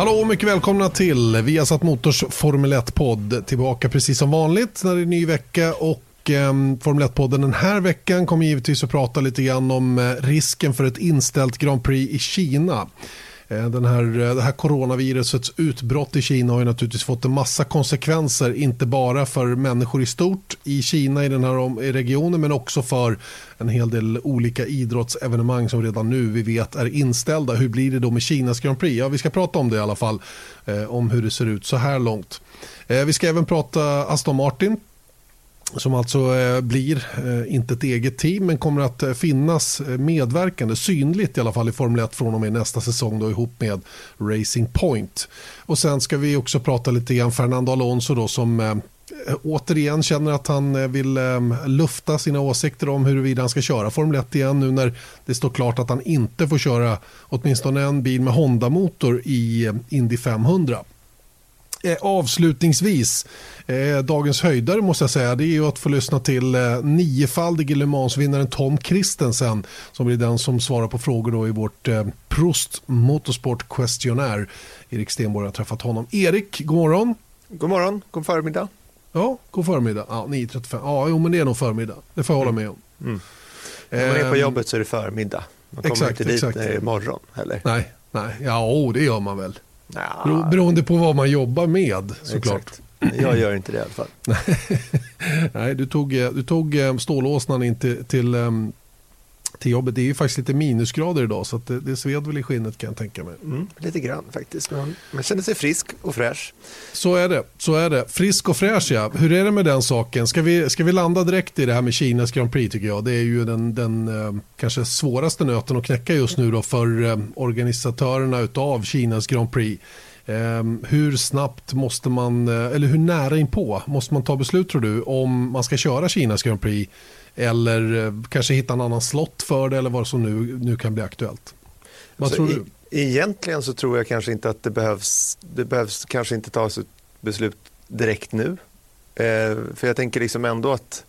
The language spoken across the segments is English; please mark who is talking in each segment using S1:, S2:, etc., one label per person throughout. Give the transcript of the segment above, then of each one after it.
S1: Hallå och mycket välkomna till Viasat Motors Formel 1-podd. Tillbaka precis som vanligt när det är ny vecka och eh, Formel 1-podden den här veckan kommer givetvis att prata lite grann om eh, risken för ett inställt Grand Prix i Kina. Eh, den här, eh, det här coronavirusets utbrott i Kina har ju naturligtvis fått en massa konsekvenser, inte bara för människor i stort i Kina i den här regionen, men också för en hel del olika idrottsevenemang som redan nu vi vet är inställda. Hur blir det då med Kinas Grand Prix? Ja, vi ska prata om det i alla fall, eh, om hur det ser ut så här långt. Vi ska även prata Aston Martin som alltså eh, blir eh, inte ett eget team men kommer att eh, finnas medverkande synligt i alla fall i Formel 1 från och med nästa säsong då ihop med Racing Point. Och sen ska vi också prata lite grann Fernando Alonso då som återigen känner att han vill lufta sina åsikter om huruvida han ska köra Formel 1 igen nu när det står klart att han inte får köra åtminstone en bil med Honda-motor i Indy 500. Eh, avslutningsvis, eh, dagens höjdare måste jag säga, det är ju att få lyssna till eh, niofaldige Le Mans-vinnaren Tom Kristensen som blir den som svarar på frågor då i vårt eh, Prost Motorsport Questionnaire. Erik Stenborg har träffat honom. Erik, god morgon.
S2: God morgon, god förmiddag.
S1: Ja, god förmiddag. Ja, 9.35. Ja, jo, men det är nog förmiddag. Det får jag hålla med om.
S2: Mm. När man är på ehm, jobbet så är det förmiddag. Man kommer exakt, inte dit exakt. morgon heller.
S1: Nej, nej. ja, oh, det gör man väl. Ja. Beroende på vad man jobbar med såklart.
S2: Jag gör inte det i alla fall.
S1: Nej, du tog, eh, du tog eh, stålåsnan in till, till, ehm, till jobbet. Det är ju faktiskt lite minusgrader idag så det, det sved väl i skinnet kan jag tänka mig.
S2: Mm, lite grann faktiskt. Man, man känner sig frisk och fräsch.
S1: Så är det. Så är det. Frisk och fräsch ja. Hur är det med den saken? Ska vi, ska vi landa direkt i det här med Kinas Grand Prix tycker jag. Det är ju den, den eh, kanske svåraste nöten att knäcka just nu då för eh, organisatörerna av Kinas Grand Prix. Um, hur snabbt måste man, eh, eller hur nära inpå måste man ta beslut tror du om man ska köra Kinas Grand Prix eller eh, kanske hitta en annan slott för det eller vad som nu, nu kan bli aktuellt. Vad alltså, tror du?
S2: egentligen så tror jag kanske inte att det behövs, det behövs kanske inte tas ett beslut direkt nu. Eh, för jag tänker liksom ändå att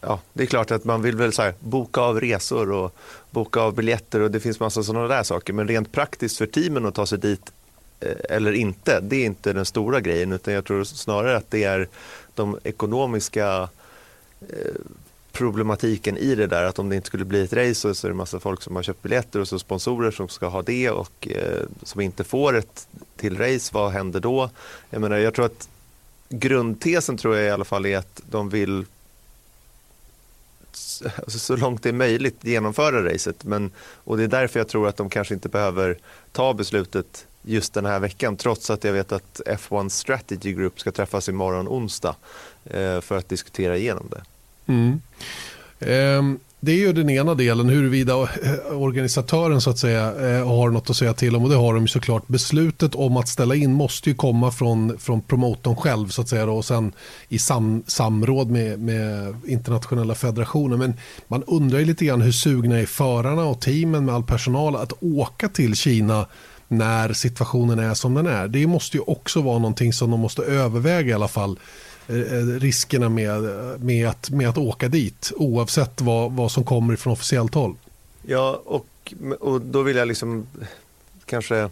S2: ja, det är klart att man vill väl så här, boka av resor och boka av biljetter och det finns massa sådana där saker. Men rent praktiskt för teamen att ta sig dit eh, eller inte, det är inte den stora grejen utan jag tror snarare att det är de ekonomiska Eh, problematiken i det där att om det inte skulle bli ett race så, är det massa folk som har köpt biljetter och så sponsorer som ska ha det och eh, som inte får ett till race, vad händer då? Jag menar, jag tror att grundtesen tror jag i alla fall är att de vill alltså, så långt det är möjligt genomföra racet. Men, och det är därför jag tror att de kanske inte behöver ta beslutet just den här veckan trots att jag vet att F1 Strategy Group ska träffas imorgon onsdag eh, för att diskutera igenom det.
S1: Mm. Um det är ju den ena delen, huruvida organisatören så att säga eh, har något att säga till om och det har de ju såklart. Beslutet om att ställa in måste ju komma från, från promotorn själv så att säga då, och sen i sam, samråd med, med internationella federationer. Men man undrar ju lite grann hur sugna är förarna och teamen med all personal att åka till Kina när situationen är som den är. Det måste ju också vara någonting som de måste överväga i alla fall Eh, eh, riskerna med, med, att, med att åka dit oavsett vad, vad som kommer från officiellt håll.
S2: Ja, och, och då vill jag liksom kanske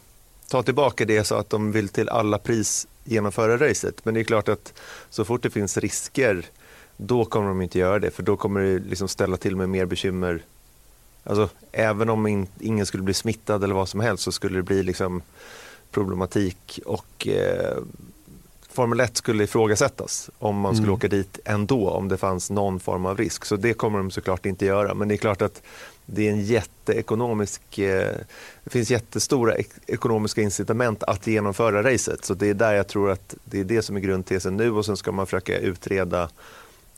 S2: ta tillbaka det så att de vill till alla pris genomföra racet. Men det är klart att så fort det finns risker då kommer de inte göra det för då kommer det liksom ställa till med mer bekymmer. Alltså, även om in, ingen skulle bli smittad eller vad som helst så skulle det bli liksom problematik och eh, Formel 1 skulle ifrågasättas om man skulle mm. åka dit ändå om det fanns någon form av risk. Så det kommer de såklart inte göra. Men det är klart att det är en jätteekonomisk, eh, det finns jättestora ekonomiska incitament att genomföra racet. Så det är där jag tror att det är det som är grundtesen nu och sen ska man försöka utreda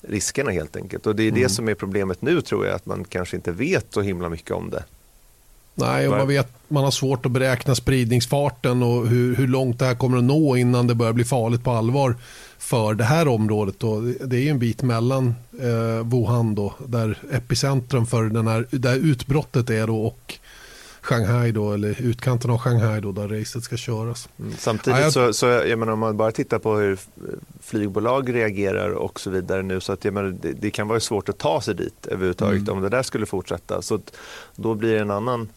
S2: riskerna helt enkelt. Och det är mm. det som är problemet nu tror jag, att man kanske inte vet så himla mycket om det.
S1: Nej, och man, vet, man har svårt att beräkna spridningsfarten och hur, hur långt det här kommer att nå innan det börjar bli farligt på allvar för det här området. Och det är ju en bit mellan eh, Wuhan då, där epicentrum för den här, där utbrottet är då och Shanghai då, eller utkanten av Shanghai då, där racet ska köras.
S2: Mm. Samtidigt ja, jag... så, så jag menar, om man bara tittar på hur flygbolag reagerar och så vidare nu så att jag menar, det, det kan vara svårt att ta sig dit överhuvudtaget mm. om det där skulle fortsätta. Så då blir det en annan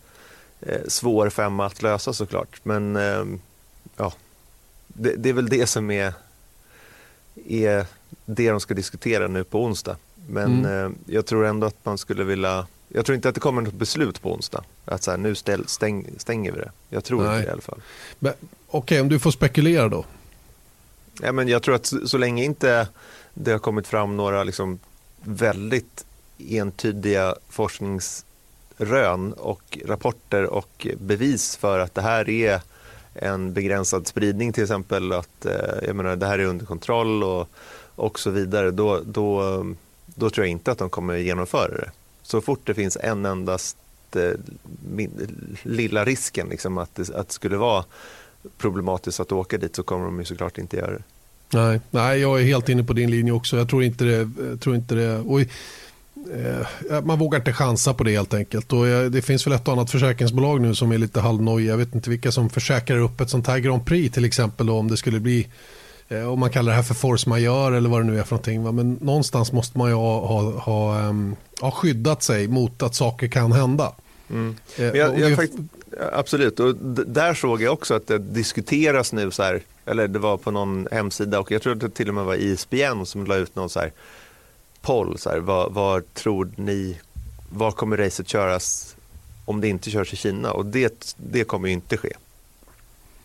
S2: svår femma att lösa såklart. Men eh, ja, det, det, är väl det som är, är det de ska diskutera nu på onsdag. Men mm. eh, jag tror ändå att man skulle vilja jag tror inte att det kommer något beslut på onsdag. Att så här, nu stäng, stäng, stänger vi det. Jag tror Nej. inte det i alla fall.
S1: Okej, okay, om du får spekulera då?
S2: Ja, men jag tror att så, så länge inte det har kommit fram några liksom väldigt entydiga rön och rapporter och bevis för att det här är en begränsad spridning till exempel, att eh, jag menar, det här är under kontroll och, och så vidare, då, då, då tror jag inte att de kommer genomföra det. Så fort det finns en endast eh, lilla risken liksom, att, det, att det skulle vara problematiskt att åka dit så kommer de ju såklart inte göra det.
S1: Nej, nej, jag är helt inne på din linje också. Jag tror inte det. Tror inte det. Och, man vågar inte chansa på det helt enkelt. Och, eh, det finns väl ett och annat försäkringsbolag nu som är lite halvnojiga. Jag vet inte vilka som försäkrar upp ett sånt här Grand Prix till exempel. Då, om det skulle bli eh, om man kallar det här för force majeure eller vad det nu är för någonting. Va? Men någonstans måste man ju ha, ha, ha, um, ha skyddat sig mot att saker kan hända.
S2: Mm. Eh, jag, jag, fakt, absolut, och där såg jag också att det diskuteras nu så här eller det var på någon hemsida och jag tror att det till och med var ISBN som la ut någon så här poll. Så här, vad, vad tror ni, var kommer racet köras om det inte körs i Kina? Och det, det kommer ju inte ske.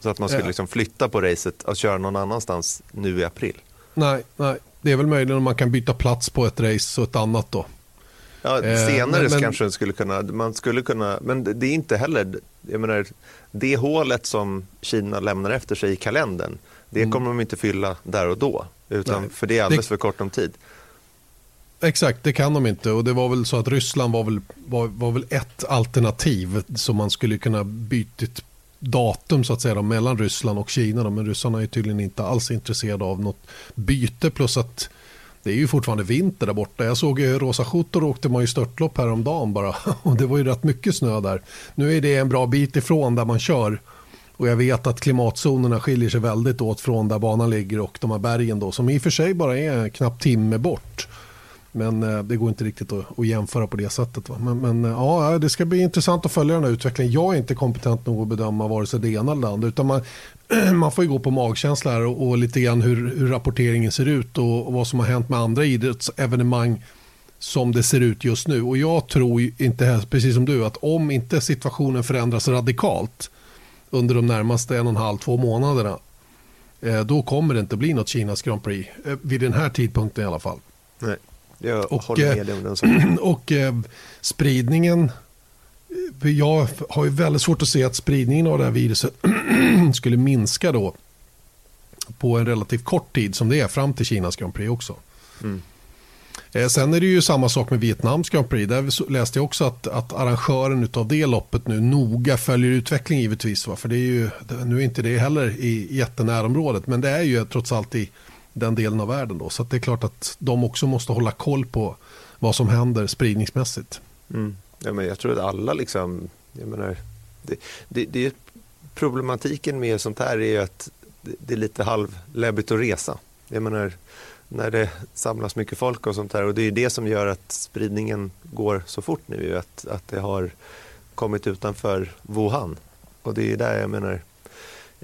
S2: Så att man skulle ja. liksom flytta på racet och köra någon annanstans nu i april.
S1: Nej, nej. det är väl möjligt om man kan byta plats på ett race och ett annat då.
S2: Ja, eh, senare eh, men, kanske skulle kunna, man skulle kunna, men det är inte heller, jag menar, det hålet som Kina lämnar efter sig i kalendern, det mm. kommer de inte fylla där och då, utan Nej. för det är alldeles det, för kort om tid.
S1: Exakt, det kan de inte och det var väl så att Ryssland var väl, var, var väl ett alternativ som man skulle kunna byta datum så att säga då, mellan Ryssland och Kina. Då, men ryssarna är tydligen inte alls intresserade av något byte plus att det är ju fortfarande vinter där borta. Jag såg Rosa Schutter åkte man ju störtlopp häromdagen bara. Och det var ju rätt mycket snö där. Nu är det en bra bit ifrån där man kör. Och jag vet att klimatzonerna skiljer sig väldigt åt från där banan ligger och de här bergen då. Som i och för sig bara är knappt timme bort. Men eh, det går inte riktigt att, att jämföra på det sättet. Va? Men, men, eh, ja, det ska bli intressant att följa den här utvecklingen. Jag är inte kompetent nog att bedöma vare sig det ena eller det andra. Utan man, man får ju gå på magkänsla här och, och lite grann hur, hur rapporteringen ser ut och, och, vad som har hänt med andra idrottsevenemang som det ser ut just nu. Och jag tror inte, precis som du, att om inte situationen förändras radikalt under de närmaste en och en halv, två månaderna, eh, då kommer det inte bli något Kinas Grand Prix. Vid den här tidpunkten i alla fall.
S2: Nej. Jag och, håller med om den
S1: saken. Och eh, spridningen, jag har ju väldigt svårt att se att spridningen av det här viruset skulle minska då på en relativt kort tid som det är fram till Kinas Grand Prix också. Mm. Eh, sen är det ju samma sak med Vietnams Grand Prix. Där läste jag också att, att arrangören av det loppet nu noga följer utvecklingen givetvis. Va? För det är ju, nu är inte det heller i jättenärområdet, men det är ju trots allt i den delen av världen. Då. Så det är klart att de också måste hålla koll på vad som händer spridningsmässigt.
S2: Mm. Ja, men jag tror att alla liksom, jag menar, det, det, det, problematiken med sånt här är att det är lite halvläbbigt att resa. Jag menar, när det samlas mycket folk och sånt här och det är det som gör att spridningen går så fort nu, att, att det har kommit utanför Wuhan. Och det är där jag menar,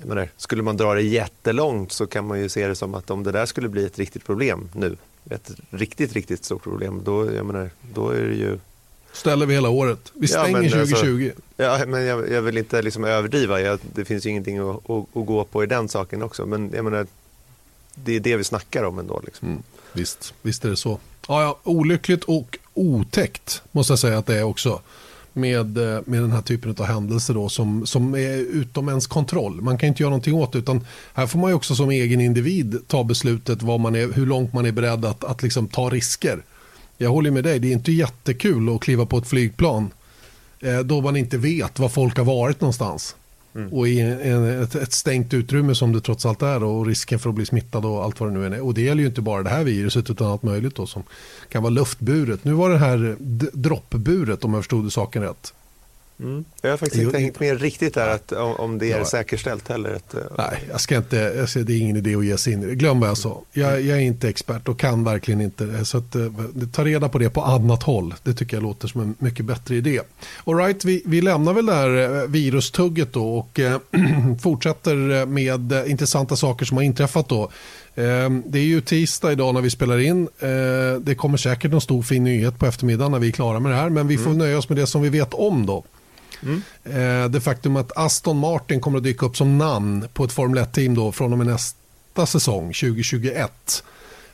S2: jag menar, skulle man dra det jättelångt så kan man ju se det som att om det där skulle bli ett riktigt problem nu, ett riktigt, riktigt stort problem, då, jag menar, då är det ju
S1: Ställer vi hela året. Vi stänger ja, 2020. Alltså,
S2: ja, men jag, jag, vill inte liksom överdriva. Jag, det finns ju ingenting att, att, att, gå på i den saken också. Men jag menar, det är det vi snackar om ändå. Liksom. Mm,
S1: visst, visst är det så. Ja, ja, olyckligt och otäckt måste jag säga att det är också med, eh, med den här typen av händelser då, som, som är utom ens kontroll. Man kan inte göra någonting åt det utan här får man ju också som egen individ ta beslutet vad man är, hur långt man är beredd att, att liksom ta risker. Jag håller med dig, det är inte jättekul att kliva på ett flygplan eh, då man inte vet var folk har varit någonstans. Mm. Och i en, ett, ett, stängt utrymme som det trots allt är och risken för att bli smittad och allt vad det nu är. Och det gäller ju inte bara det här viruset utan allt möjligt då som kan vara luftburet. Nu var det här droppburet om jag förstod saken rätt.
S2: Mm. Jag har faktiskt inte hängt med riktigt där att, om det är ja. säkerställt heller. Att,
S1: uh... Nej, jag ska inte, jag ser, det är ingen idé att ge sig in i det. Glöm vad jag sa. Jag, jag är inte expert och kan verkligen inte. Så att, uh, ta reda på det på annat håll. Det tycker jag låter som en mycket bättre idé. All right, vi, vi lämnar väl det här virustugget då och fortsätter med intressanta saker som har inträffat då. Det är ju tisdag idag när vi spelar in. Det kommer säkert någon stor fin nyhet på eftermiddagen när vi är klara med det här. Men vi får mm. nöja oss med det som vi vet om då. Mm. Det faktum att Aston Martin kommer att dyka upp som namn på ett Formel 1-team då från och med nästa säsong 2021.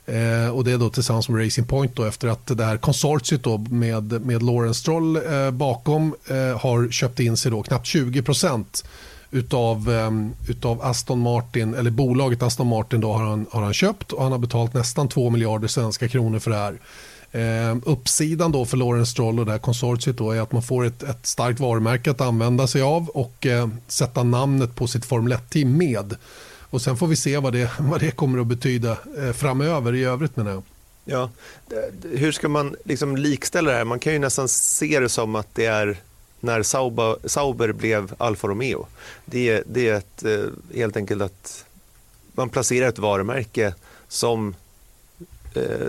S1: Eh, och det är då tillsammans med Racing Point då efter att det här konsortiet då med, med Lawrence Stroll eh, bakom eh, har köpt in sig då knappt 20 procent utav, eh, utav Aston Martin, eller bolaget Aston Martin då har han, har han köpt och han har betalat nästan 2 miljarder svenska kronor för det här. Eh, uppsidan då för Lawrence Stroll och det här konsortiet då är att man får ett, ett starkt varumärke att använda sig av och eh, sätta namnet på sitt Formel 1-team med. Och sen får vi se vad det, vad det kommer att betyda eh, framöver i övrigt menar jag.
S2: Ja, hur ska man liksom likställa det här? Man kan ju nästan se det som att det är när Sauber, Sauber blev Alfa Romeo. Det, det är ett, eh, helt enkelt att man placerar ett varumärke som eh,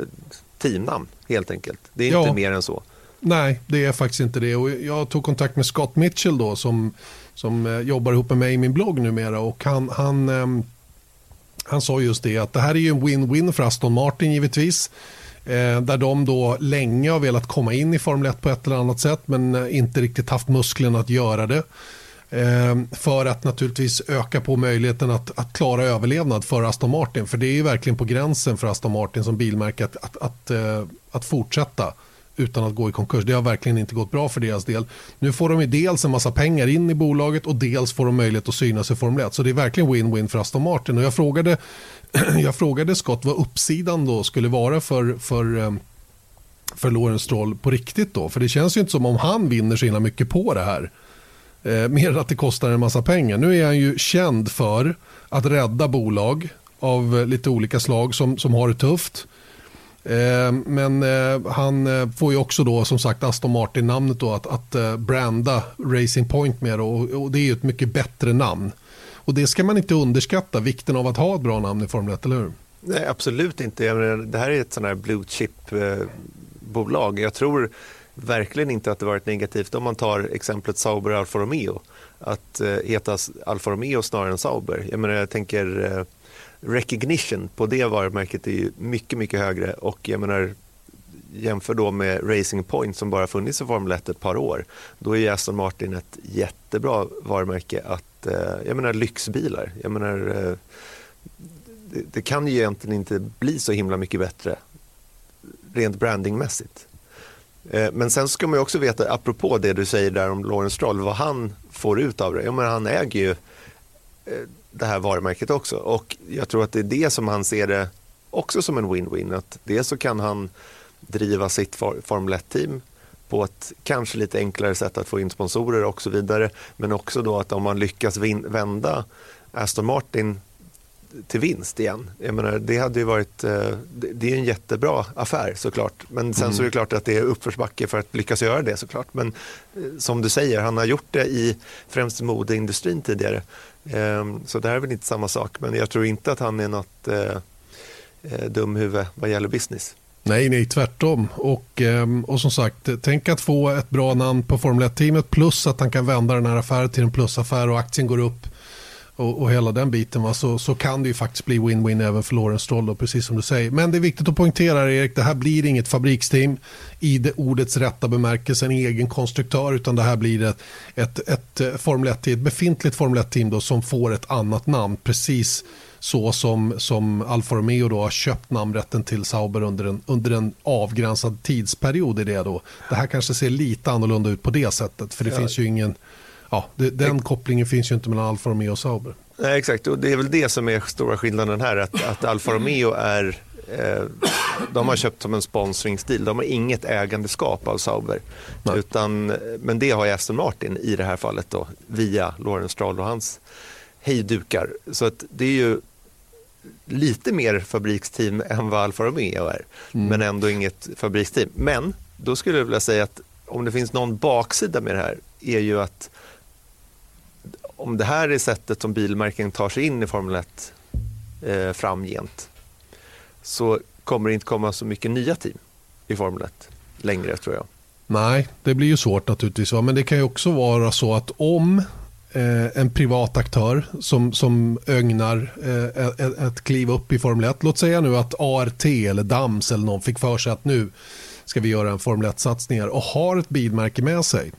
S2: teamnamn helt enkelt. Det är ja. inte mer än så.
S1: Nej, det är faktiskt inte det. Och jag tog kontakt med Scott Mitchell då som, som eh, jobbar ihop med mig i min blogg numera och han, han, ehm, han sa just det att det här är ju en win-win för Aston Martin givetvis. Eh, där de då länge har velat komma in i Formel 1 på ett eller annat sätt men eh, inte riktigt haft musklerna att göra det. Ehm, för att naturligtvis öka på möjligheten att, att klara överlevnad för Aston Martin. För det är ju verkligen på gränsen för Aston Martin som bilmärke att, att, att, eh, att fortsätta utan att gå i konkurs. Det har verkligen inte gått bra för deras del. Nu får de ju dels en massa pengar in i bolaget och dels får de möjlighet att synas i Formel 1. Så det är verkligen win-win för Aston Martin. Och jag frågade, jag frågade Scott vad uppsidan då skulle vara för, för, eh, för Lawrence Stroll på riktigt då. För det känns ju inte som om han vinner så himla mycket på det här. Eh, mer att det kostar en massa pengar. Nu är han ju känd för att rädda bolag av lite olika slag som, som har det tufft. Eh, men eh, han eh, får ju också då som sagt Aston Martin-namnet då att, att eh, branda Racing Point med och, och, det är ju ett mycket bättre namn. Och det ska man inte underskatta, vikten av att ha ett bra namn i Formel 1, eller hur?
S2: Nej, absolut inte. Menar, det här är ett sånt här blue chip-bolag. Eh, Jag tror verkligen inte att det varit negativt om man tar exemplet Sauber Alfa Romeo. Att eh, heta Alfa Romeo snarare än Sauber. Jag, menar, jag tänker eh, recognition på det varumärket är ju mycket, mycket högre och jag menar jämför då med Racing Point som bara funnits i Formel 1 ett par år. Då är Aston Martin ett jättebra varumärke att, eh, jag menar lyxbilar. Jag menar, eh, det, det kan ju egentligen inte bli så himla mycket bättre rent brandingmässigt. Eh, men sen ska man också veta, apropå det du säger där om Lawrence Stroll, vad han får ut av det. Ja, men han äger ju eh, det här varumärket också och jag tror att det är det som han ser det också som en win-win. Att dels så kan han driva sitt Formel 1-team på ett kanske lite enklare sätt att få in sponsorer och så vidare. Men också då att om man lyckas vända Aston Martin till vinst igen. Jag menar, det hade ju varit, eh, det är en jättebra affär såklart. Men sen mm. så är det klart att det är uppförsbacke för att lyckas göra det såklart. Men eh, som du säger, han har gjort det i främst modeindustrin tidigare. Ehm, så det här är väl inte samma sak. Men jag tror inte att han är något eh, dumhuvud vad gäller business.
S1: Nej, nej, tvärtom. Och, ehm, och som sagt, tänk att få ett bra namn på Formel 1-teamet plus att han kan vända den här affären till en plusaffär och aktien går upp och, och hela den biten va, så, så kan det ju faktiskt bli win-win även för Lawrence Stroll då, precis som du säger. Men det är viktigt att poängtera Erik, det här blir inget fabriksteam i det ordets rätta bemärkelse, en egen konstruktör utan det här blir ett, ett, ett, ett Formel 1 ett befintligt Formel 1-team som får ett annat namn precis så som, som Alfa Romeo då har köpt namnrätten till Sauber under en, under en avgränsad tidsperiod. I det, då. det här kanske ser lite annorlunda ut på det sättet för det ja. finns ju ingen ja, det, den kopplingen finns ju inte mellan Alfa Romeo och Sauber.
S2: Nej, exakt, och det är väl det som är stora skillnaden här. Att, att Alfa Romeo är, eh, de har köpt som en sponsringsdeal. De har inget ägandeskap av Sauber. Utan, men det har ju Aston Martin i det här fallet då, via Lawrence Stroll och hans hejdukar. Så att det är ju lite mer fabriksteam än vad Alfa Romeo är. Mm. Men ändå inget fabriksteam. Men då skulle jag vilja säga att om det finns någon baksida med det här är ju att om det här är sättet som bilmärken tar sig in i Formel 1 eh, framgent så kommer det inte komma så mycket nya team i Formel 1 längre tror jag.
S1: Nej, det blir ju svårt naturligtvis. Men det kan ju också vara så att om eh, en privat aktör som, som ögnar eh, ett, ett kliv upp i Formel 1. Låt säga nu att ART eller DAMS eller någon fick för sig att nu ska vi göra en Formel 1-satsning och har ett bilmärke med sig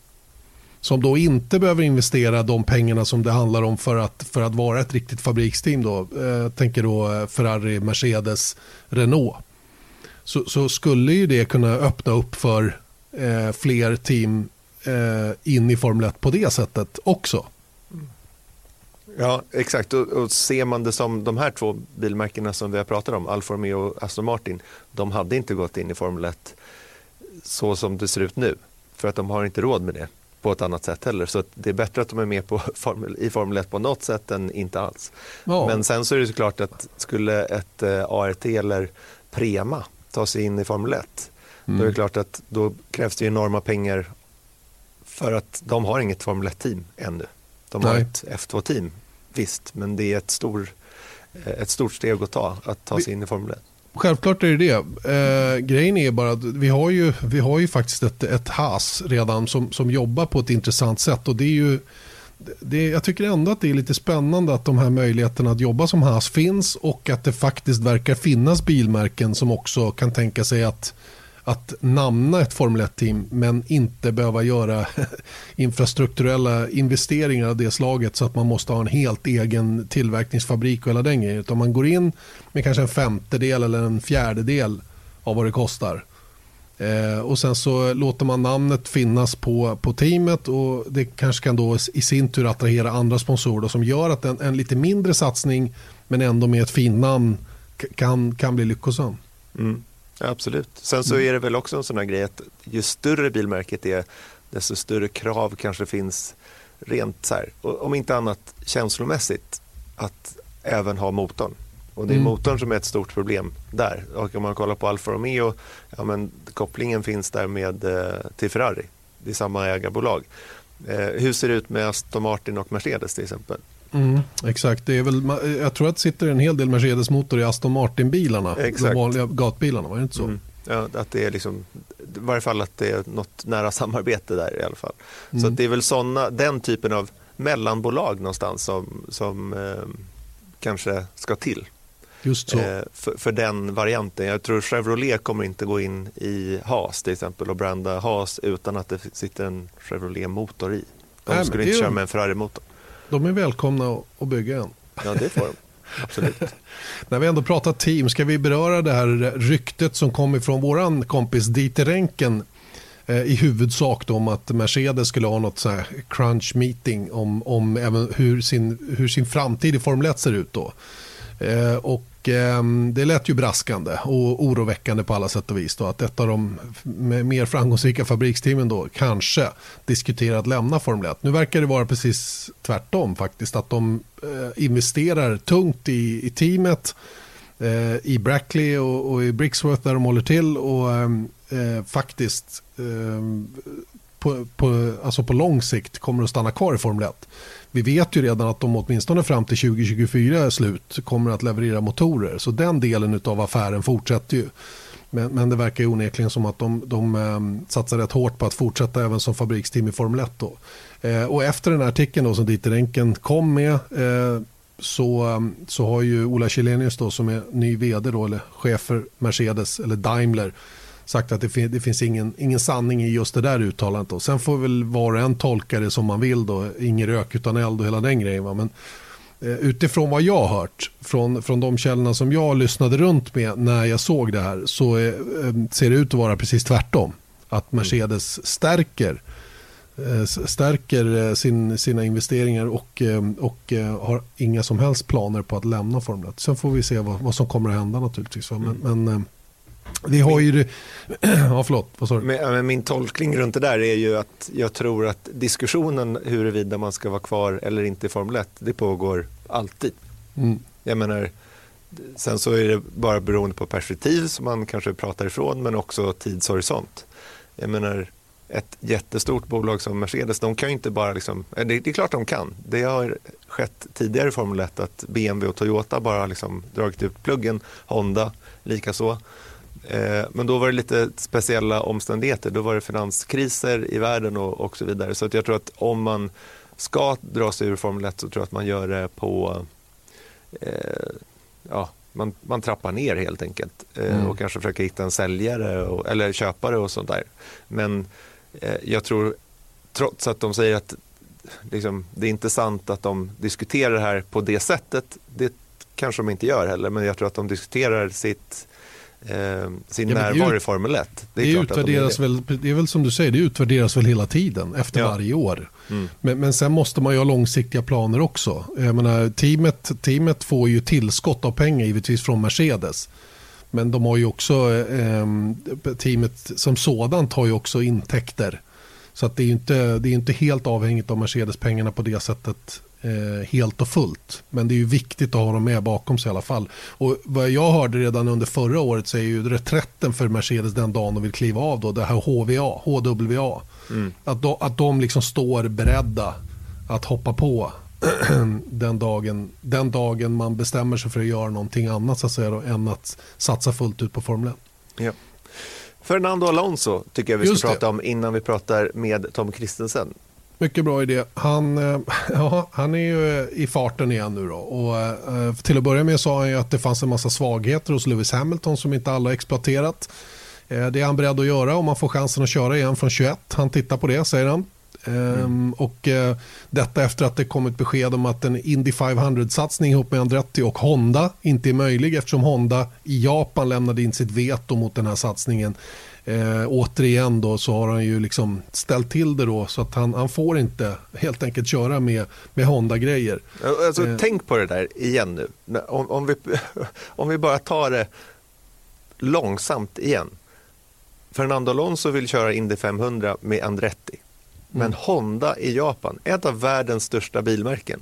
S1: som då inte behöver investera de pengarna som det handlar om för att, för att vara ett riktigt fabriksteam. Då. Jag tänker då eh, Ferrari, Mercedes, Renault. Så, så, skulle ju det kunna öppna upp för eh, fler team eh, in i Formel 1 på det sättet också.
S2: Ja, exakt. Och, och ser man det som de här två bilmärkena som vi har pratat om, Alfa Romeo och Aston Martin, de hade inte gått in i Formel 1 så som det ser ut nu. För att de har inte råd med det på ett annat sätt heller. Så det är bättre att de är med på formel, i Formel 1 på något sätt än inte alls. Ja. Men sen så är det såklart att skulle ett eh, ART eller Prema ta sig in i Formel 1, mm. då är det mm. klart att då krävs det enorma pengar för att de har inget Formel 1-team ännu. De har Nej. ett F2-team, visst, men det är ett, stor, eh, ett stort steg att ta, att ta sig in i Formel 1.
S1: Självklart är det det. Eh, grejen är bara att vi har ju, vi har ju faktiskt ett, ett HAS redan som, som jobbar på ett intressant sätt. Och det är ju, det, jag tycker ändå att det är lite spännande att de här möjligheterna att jobba som HAS finns och att det faktiskt verkar finnas bilmärken som också kan tänka sig att att namna ett Formel 1-team men inte behöva göra infrastrukturella investeringar av det slaget så att man måste ha en helt egen tillverkningsfabrik och hela den grejen. Utan man går in med kanske en femtedel eller en fjärdedel av vad det kostar. Eh, och sen så låter man namnet finnas på, på teamet och det kanske kan då i sin tur attrahera andra sponsorer som gör att en, en lite mindre satsning men ändå med ett fint namn kan, kan bli lyckosam.
S2: Mm. Absolut. Sen så mm. är det väl också en sån här grej att ju större bilmärket är desto större krav kanske finns rent så här, om inte annat känslomässigt, att även ha motorn. Och det är mm. motorn som är ett stort problem där. Och om man kollar på Alfa Romeo, ja, men kopplingen finns där med, eh, till Ferrari. Det är samma ägarbolag. Eh, hur ser det ut med Aston Martin och Mercedes till exempel?
S1: Mm, exakt, det är väl, jag tror att det sitter en hel del Mercedes-motor i Aston Martin-bilarna. De vanliga gatbilarna, var det inte så? Mm.
S2: Ja, att det är liksom, i varje fall att det är något nära samarbete där i alla fall. Mm. Så det är väl såna, den typen av mellanbolag någonstans som, som eh, kanske ska till.
S1: Just så. Eh,
S2: för, för, den varianten. Jag tror Chevrolet kommer inte gå in i Haas till exempel och branda Haas utan att det sitter en Chevrolet-motor i. De Nej, skulle inte köra med en Ferrari-motor.
S1: De är välkomna att bygga en.
S2: Ja, det får de. Absolut.
S1: När vi ändå pratar team, ska vi beröra det här ryktet som kom ifrån vår kompis Dieter Renken eh, i huvudsak då om att Mercedes skulle ha något så här crunch meeting om, om även hur, sin, hur sin framtid i Formel 1 ser ut. Då. Eh, och Ehm, det lät ju braskande och oroväckande på alla sätt och vis. Då, att ett av de mer framgångsrika fabriksteamen då kanske diskuterar att lämna Formel 1. Nu verkar det vara precis tvärtom faktiskt. Att de eh, investerar tungt i, i teamet, eh, i Brackley och, och, i Brixworth där de håller till och ehm, eh, faktiskt ehm, på, på, alltså på lång sikt kommer att stanna kvar i Formel 1 vi vet ju redan att de åtminstone fram till 2024 är slut kommer att leverera motorer. Så den delen av affären fortsätter ju. Men, men det verkar ju onekligen som att de, de um, satsar rätt hårt på att fortsätta även som fabriksteam i Formel 1. Då. Eh, och efter den här artikeln då, som Dieter Enken kom med eh, så, um, så har ju Ola Källenius då, som är ny vd då, eller chef för Mercedes eller Daimler sagt att det, fin det finns ingen, ingen sanning i just det där uttalandet. Då. Sen får väl var och en tolka det som man vill. Då. Ingen rök utan eld och hela den grejen. Va? Men, eh, utifrån vad jag har hört från, från de källorna som jag lyssnade runt med när jag såg det här så eh, ser det ut att vara precis tvärtom. Att mm. Mercedes stärker eh, stärker eh, sin, sina investeringar och, eh, och har inga som helst planer på att lämna Formel 1. Sen får vi se vad, vad som kommer att hända naturligtvis. Men, mm. men vi har ju... ja, förlåt. Vad sa
S2: du? Min tolkning runt det där är ju att jag tror att diskussionen huruvida man ska vara kvar eller inte i Formel 1, det pågår alltid. Mm. Jag menar, sen så är det bara beroende på perspektiv som man kanske pratar ifrån, men också tidshorisont. Jag menar, ett jättestort bolag som Mercedes, de kan ju inte bara liksom, det, det är klart de kan. Det har skett tidigare i Formel 1 att BMW och Toyota bara liksom dragit ut pluggen, Honda likaså. Eh, men då var det lite speciella omständigheter. Då var det finanskriser i världen och, och så vidare. Så att jag tror att om man ska dra sig ur Formel 1 så tror jag att man gör det på eh, ja, man, man trappar ner helt enkelt eh, mm. och kanske försöker hitta en säljare och, eller köpare och sånt där. Men eh, jag tror, trots att de säger att liksom, det är inte sant att de diskuterar det här på det sättet, det kanske de inte gör heller, men jag tror att de diskuterar sitt eh, sin ja, närvaro i Formel 1.
S1: Det är, det utvärderas de är det. Väl, det är väl som du säger, det utvärderas väl hela tiden efter ja. varje år. Mm. Men, men sen måste man ju ha långsiktiga planer också. Jag menar, teamet, teamet får ju tillskott av pengar givetvis från Mercedes. Men de har ju också, eh, teamet som sådant har ju också intäkter. Så att det är ju inte, det är inte helt avhängigt av Mercedes-pengarna på det sättet eh, helt och fullt. Men det är ju viktigt att ha dem med bakom sig i alla fall. Och vad jag hörde redan under förra året så är ju reträtten för Mercedes den dagen de vill kliva av då, det här HVA, HWA. Mm. Att, de, att de liksom står beredda att hoppa på den dagen, den dagen man bestämmer sig för att göra någonting annat så att säga, då, än att satsa fullt ut på Formel 1.
S2: Ja. Fernando Alonso tycker jag vi ska prata om innan vi pratar med Tom Kristensen.
S1: Mycket bra idé. Han, eh, ja, han är ju i farten igen nu då. Och, eh, till att börja med sa han ju att det fanns en massa svagheter hos Lewis Hamilton som inte alla exploaterat. Eh, det är han beredd att göra om man får chansen att köra igen från 21. Han tittar på det säger han. Mm. Och detta efter att det kommit besked om att en Indy 500-satsning ihop med Andretti och Honda inte är möjlig eftersom Honda i Japan lämnade in sitt veto mot den här satsningen Eh, återigen då så har han ju liksom ställt till det då så att han, han får inte helt enkelt köra med, med Honda-grejer.
S2: Alltså, eh. Tänk på det där igen nu. Om, om, vi, om vi bara tar det långsamt igen. Fernando Alonso vill köra Indy 500 med Andretti. Men mm. Honda i Japan, ett av världens största bilmärken,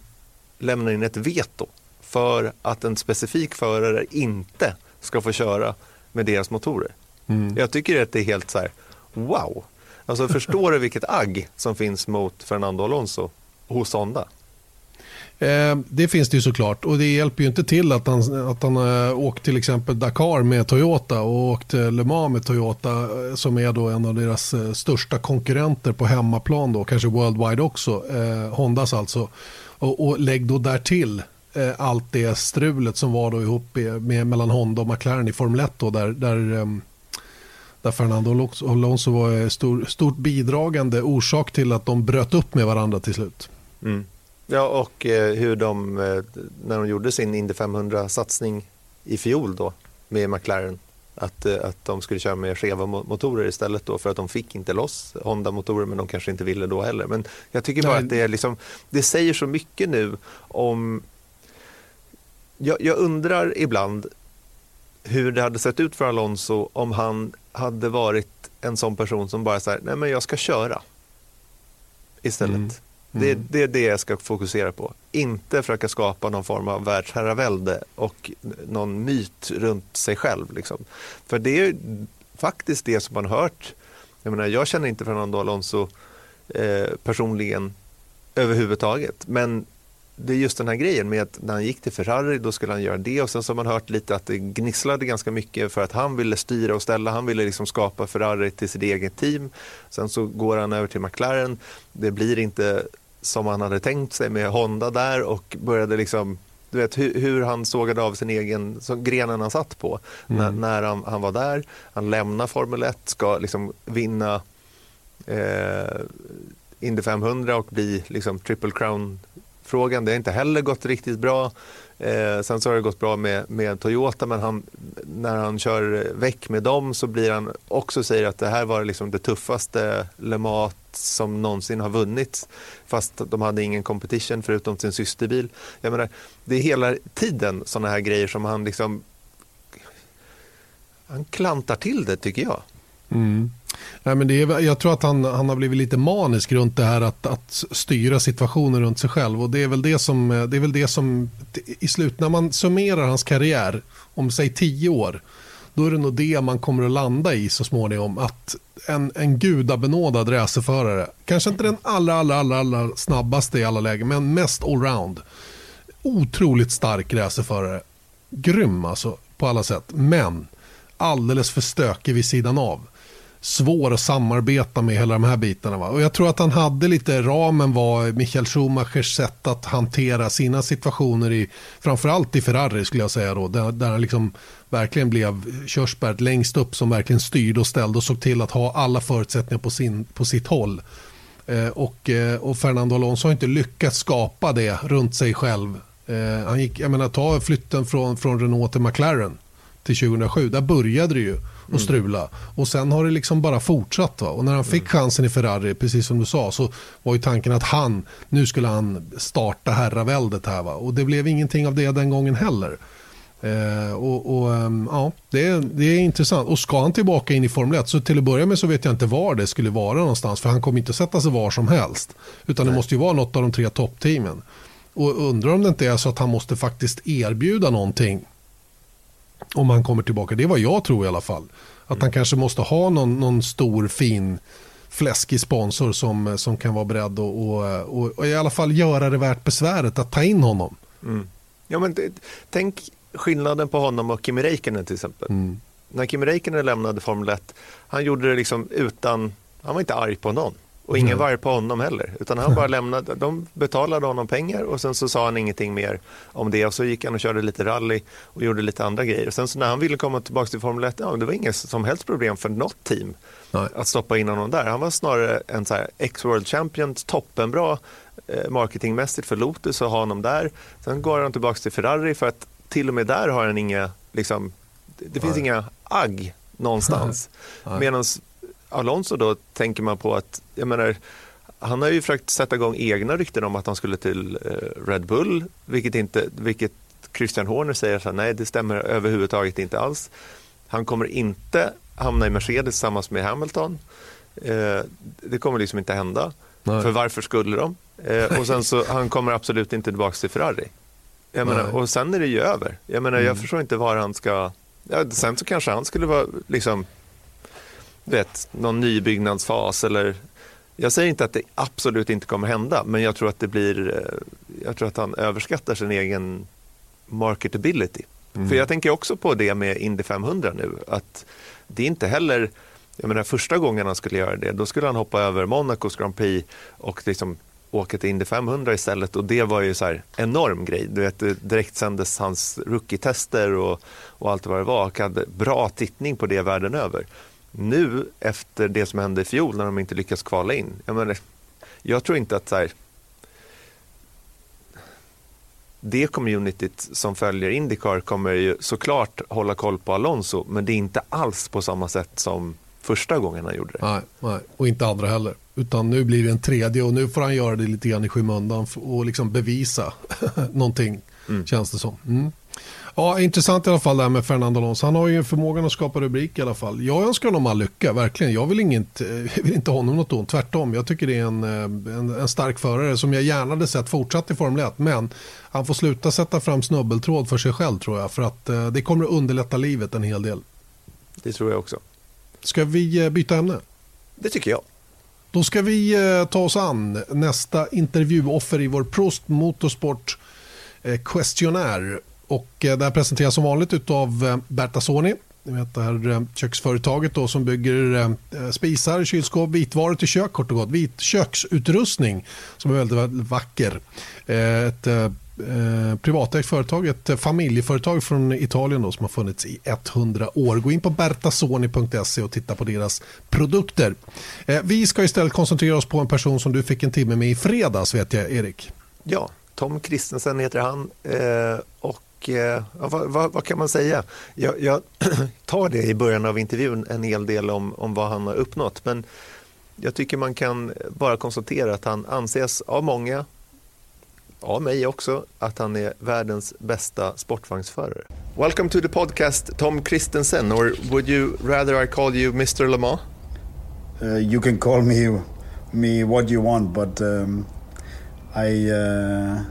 S2: lämnar in ett veto för att en specifik förare inte ska få köra med deras motorer. Mm. Jag tycker att det är helt så här, wow. Alltså förstår du vilket agg som finns mot Fernando Alonso hos Honda?
S1: Eh, det finns det ju såklart och det hjälper ju inte till att han, att han äh, åkt till exempel Dakar med Toyota och åkte Le Mans med Toyota som är då en av deras största konkurrenter på hemmaplan då, kanske worldwide också, Hondas alltså. Och, och lägg då där till allt det strulet som var då ihop med, med, mellan Honda och McLaren i Formel 1 då, där, där um, där Fernando Alonso var stor, stort bidragande orsak till att de bröt upp med varandra till slut.
S2: Mm. Ja, och eh, hur de, eh, när de gjorde sin Indy 500-satsning i fjol då med McLaren, att, eh, att de skulle köra med skeva motorer istället då för att de fick inte loss Honda-motorer men de kanske inte ville då heller. Men jag tycker bara Nej. att det, är liksom, det säger så mycket nu om... Jag, jag undrar ibland hur det hade sett ut för Alonso om han hade varit en sån person som bara säger nej men jag ska köra istället. Mm. Mm. Det, det, är det jag ska fokusera på. Inte försöka skapa någon form av världsherravälde och någon myt runt sig själv. Liksom. För det är faktiskt det som man hört. Jag, menar, jag känner inte Fernando Alonso eh, personligen överhuvudtaget. Men det är just den här grejen med att när han gick till Ferrari då skulle han göra det och sen så har man hört lite att det gnisslade ganska mycket för att han ville styra och ställa. Han ville liksom skapa Ferrari till sitt eget team. Sen så går han över till McLaren. Det blir inte som han hade tänkt sig med Honda där och började liksom du vet hur, hur han sågade av sin egen, så grenen han satt på mm. när, när han, han, var där. Han lämnar Formel 1, ska liksom vinna eh, Indy 500 och bli liksom triple crown frågan. Det har inte heller gått riktigt bra. Eh, sen så har det gått bra med, med Toyota men han, när han kör väck med dem så blir han också säger att det här var liksom det tuffaste Le Mans som någonsin har vunnits fast de hade ingen competition förutom sin systerbil. Jag menar, det är hela tiden sådana här grejer som han liksom han klantar till det tycker jag.
S1: Mm. Nej, men det är, jag tror att han, han har blivit lite manisk runt det här att, att styra situationen runt sig själv. Och det är väl det som, eh, det är väl det som i slut, när man summerar hans karriär om säg tio år, då är det nog det man kommer att landa i så småningom. Att en, en gudabenådad racerförare, kanske inte den allra, allra, allra, allra snabbaste i alla lägen, men mest allround. Otroligt stark racerförare. Grym alltså på alla sätt, men alldeles för stökig vid sidan av svår att samarbeta med hela de här bitarna. Va? Och jag tror att han hade lite ramen var Michael Schumachers sätt att hantera sina situationer i framförallt i Ferrari skulle jag säga då där, där han liksom verkligen blev körsbäret längst upp som verkligen styrde och ställde och såg till att ha alla förutsättningar på, sin, på sitt håll. Eh, och, eh, och Fernando Alonso har inte lyckats skapa det runt sig själv. Eh, han gick, jag menar ta flytten från, från Renault till McLaren till 2007, där började det ju och mm. strula. Och sen har det liksom bara fortsatt. Va? Och när han fick mm. chansen i Ferrari, precis som du sa, så var ju tanken att han, nu skulle han starta herraväldet här. Va? Och det blev ingenting av det den gången heller. Eh, och, och um, ja, det är, det är intressant. Och ska han tillbaka in i Formel 1 så till att börja med så vet jag inte var det skulle vara någonstans. För han kommer inte sätta sig var som helst. Utan Nej. det måste ju vara något av de tre toppteamen. Och undrar om det inte är så att han måste faktiskt erbjuda någonting om han kommer tillbaka. Det är vad jag tror i alla fall. Att mm. han kanske måste ha någon, någon stor fin fläskig sponsor som, som kan vara beredd och, och, och, i alla fall göra det värt besväret att ta in honom.
S2: Mm. Ja, men tänk skillnaden på honom och Kimi Räikkönen till exempel. Mm. När Kimi Räikkönen lämnade Formel 1, han gjorde det liksom utan, han var inte arg på någon. Och ingen var på honom heller. Utan han bara lämnade, de betalade honom pengar och sen så sa han ingenting mer om det. Och så gick han och körde lite rally och gjorde lite andra grejer. Och sen så när han ville komma tillbaka till Formel 1, ja, det var inget som helst problem för något team Nej. att stoppa in honom där. Han var snarare en så här X-World Champion, toppenbra eh, marketingmässigt för Lotus att ha honom där. Sen går han tillbaka till Ferrari för att till och med där har han inga, liksom, det, det finns inga agg någonstans. Medan Alonso då tänker man på att, jag menar, han har ju försökt sätta igång egna rykten om att han skulle till eh, Red Bull, vilket, inte, vilket Christian Horner säger så här, nej det stämmer överhuvudtaget inte alls. Han kommer inte hamna i Mercedes tillsammans med Hamilton. Eh, det kommer liksom inte hända. Nej. För varför skulle de? Eh, och sen så, han kommer absolut inte tillbaka till Ferrari. Menar, och sen är det ju över. Jag menar, mm. jag förstår inte var han ska... Ja, sen så kanske han skulle vara liksom vet, någon nybyggnadsfas eller jag säger inte att det absolut inte kommer hända, men jag tror att det blir, eh, jag tror att han överskattar sin egen marketability. Mm. För jag tänker också på det med Indy 500 nu, att det är inte heller, jag menar första gången han skulle göra det, då skulle han hoppa över Monacos Grand Prix och liksom åka till Indy 500 istället och det var ju så här enorm grej. Du vet, direkt sändes hans rookie-tester och, och allt vad det var. Han hade bra tittning på det världen över nu efter det som hände i fjol när de inte lyckas kvala in. Jag, menar, jag tror inte att så här, det communityt som följer Indycar kommer ju såklart hålla koll på Alonso men det är inte alls på samma sätt som första gången han gjorde det.
S1: Nej, nej. och inte andra heller. Utan nu blir det en tredje och nu får han göra det lite grann i skymundan och liksom bevisa någonting mm. känns det som. Mm. Ja, intressant i alla fall det här med Fernando Alonso. Han har ju förmågan att skapa rubrik i alla fall. Jag önskar honom all lycka, verkligen. Jag vill, inget, vill inte honom något ont, tvärtom. Jag tycker det är en, eh, en, en, stark förare som jag gärna hade sett fortsatt i Formel 1. Men han får sluta sätta fram snubbeltråd för sig själv tror jag. För att eh, det kommer att underlätta livet en hel del.
S2: Det tror jag också.
S1: Ska vi eh, byta ämne?
S2: Det tycker jag.
S1: Då ska vi ta oss an nästa intervjuoffer i vår Prost Motorsport questionnaire. Och eh, det här presenteras som vanligt av Bertasoni. Eh, Berta Soni. vet det här eh, köksföretaget då som bygger spisar, kylskåp, vitvaror till kök kort och gott. Vit köksutrustning som är väldigt, väldigt vacker. Ett privatägt företag, ett familjeföretag från Italien då, som har funnits i 100 år. Gå in på bertasoni.se och titta på deras produkter. Vi ska istället koncentrera oss på en person som du fick en timme med i fredags vet jag Erik.
S2: Ja, Tom Kristensen heter han och eh, vad, vad, vad, kan man säga? Jag, jag, tar det i början av intervjun en hel del om, om vad han har uppnått. Men jag tycker man kan bara konstatera att han anses av många, av mig också, att han är världens bästa sportvagnsförare. Welcome to the podcast Tom Christensen, or would you rather I call you Mr Lamar?
S3: Uh, you can call me me what you want, but um, I uh,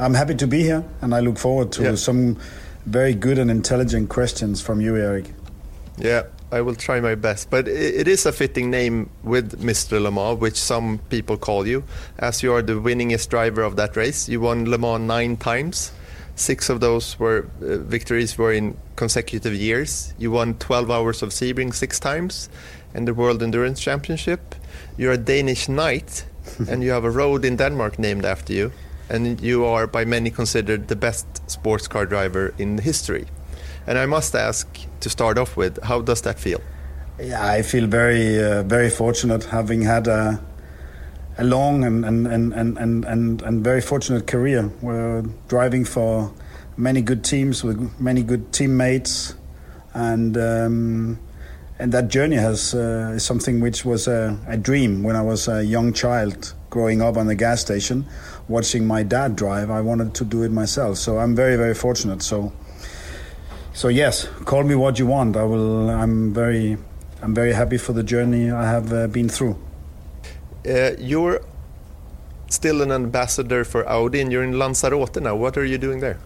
S3: I'm happy to be here, and I look forward to yeah. some very good and intelligent questions from you, Eric.
S2: Yeah, I will try my best. But it is a fitting name with Mr. Le Mans, which some people call you, as you are the winningest driver of that race. You won Le Mans nine times. Six of those were uh, victories were in consecutive years. You won 12 hours of Sebring six times, and the World Endurance Championship. You're a Danish knight, and you have a road in Denmark named after you. And you are by many considered the best sports car driver in history. And I must ask to start off with, how does that feel?
S3: Yeah, I feel very, uh, very fortunate having had a, a long and, and, and, and, and, and very fortunate career. We're driving for many good teams with many good teammates, and um, and that journey has uh, is something which was a, a, dream when I was a young child growing up on the gas station, watching my dad drive. I wanted to do it myself, so I'm very very fortunate. So so yes, call me what you want. I will. I'm very I'm very happy for the journey I have uh, been through.
S2: Uh, you're still an ambassador for Audi, and you're in Lanzarote now. What are you doing there?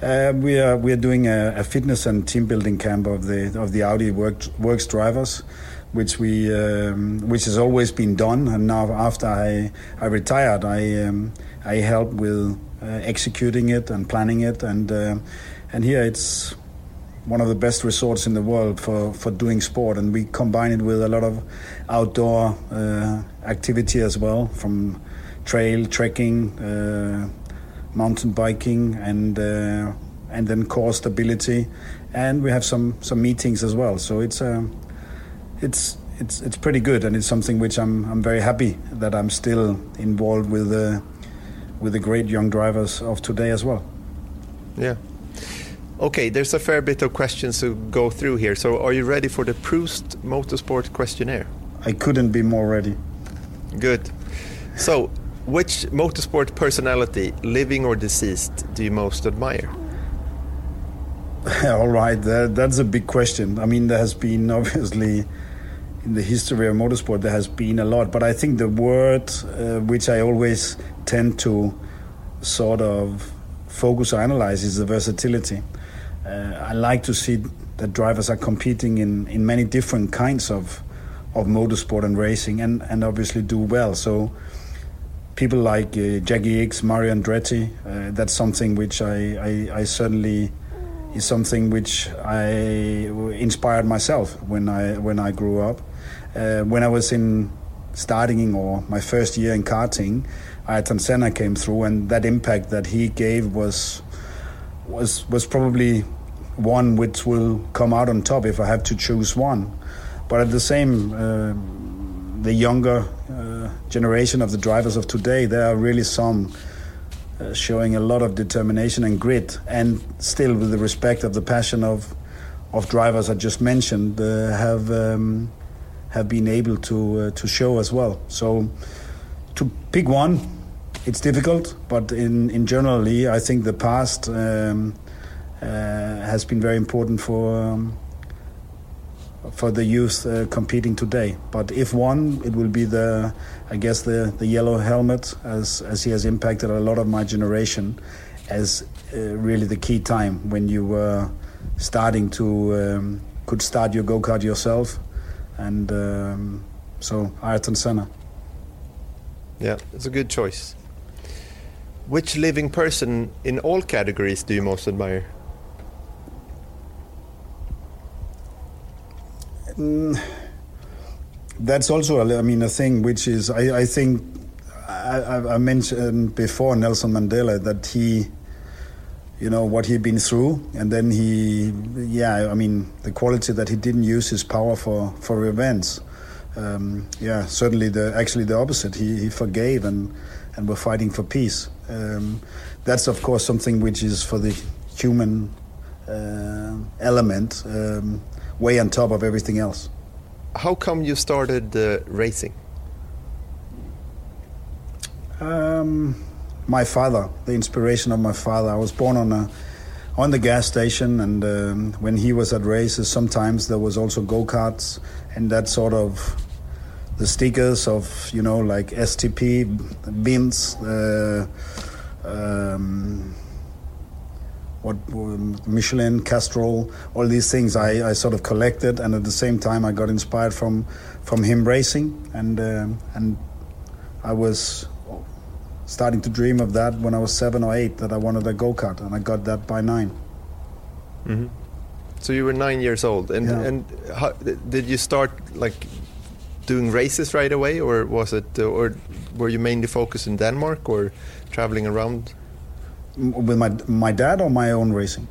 S3: Uh, we are we are doing a, a, fitness and team building camp of the of the Audi work, works drivers, which we um, which has always been done. And now after I I retired, I um, I help with uh, executing it and planning it, and uh, and here it's one of the best resorts in the world for, for doing sport, and we combine it with a lot of outdoor uh, activity as well, from trail trekking, uh, mountain biking, and uh, and then core stability, and we have some some meetings as well. So it's uh, it's it's it's pretty good, and it's something which I'm I'm very happy that I'm still involved with the with the great young drivers of today as well.
S2: Yeah. Okay, there's a fair bit of questions to go through here. So, are you ready for the Proust Motorsport questionnaire?
S3: I couldn't be more ready.
S2: Good. So, which motorsport personality, living or deceased, do you most admire?
S3: All right, that, that's a big question. I mean, there has been obviously in the history of motorsport, there has been a lot, but I think the word uh, which I always tend to sort of focus or analyze is the versatility. Uh, I like to see that drivers are competing in, in many different kinds of of motorsport and racing, and, and obviously do well. So people like uh, Jacky Ickx, Mario Andretti, uh, that's something which I, I, I, certainly is something which I inspired myself when I when I grew up. Uh, when I was in starting or my first year in karting, Ayrton Senna came through, and that impact that he gave was was was probably one which will come out on top if I have to choose one. But at the same, uh, the younger uh, generation of the drivers of today, there are really some uh, showing a lot of determination and grit, and still with the respect of the passion of of drivers I just mentioned, uh, have um, have been able to uh, to show as well. So to pick one it's difficult, but in, in generally, I think the past um, uh, has been very important for um, for the youth uh, competing today. But if one, it will be the, I guess the the yellow helmet, as as he has impacted a lot of my generation, as uh, really the key time when you were starting to um, could start your go kart yourself, and um, so Ayrton Senna.
S2: Yeah, it's a good choice. Which living person in all categories do you most admire?
S3: Mm, that's also, I mean, a thing which is, I, I think, I, I, mentioned before Nelson Mandela that he, you know, what he'd been through, and then he, yeah, I mean, the quality that he didn't use his power for for revenge. Um, yeah, certainly the actually the opposite. He he forgave and and were fighting for peace. Um, that's of course something which is for the human uh, element um, way on top of everything else.
S2: How come you started uh, racing?
S3: Um, my father, the inspiration of my father. I was born on a on the gas station, and um, when he was at races, sometimes there was also go karts, and that sort of the stickers of you know like STP bins. Uh, um, what um, Michelin, Castrol, all these things I, I sort of collected, and at the same time I got inspired from from him racing, and um, and I was starting to dream of that when I was seven or eight that I wanted a go kart, and I got that by 9
S2: mm-hmm. So you were nine years old, and
S3: Yeah.
S2: and how, did you start like doing races right away, or was it, uh, or were you mainly focused in Denmark, or traveling around?
S3: With my my dad or my own racing.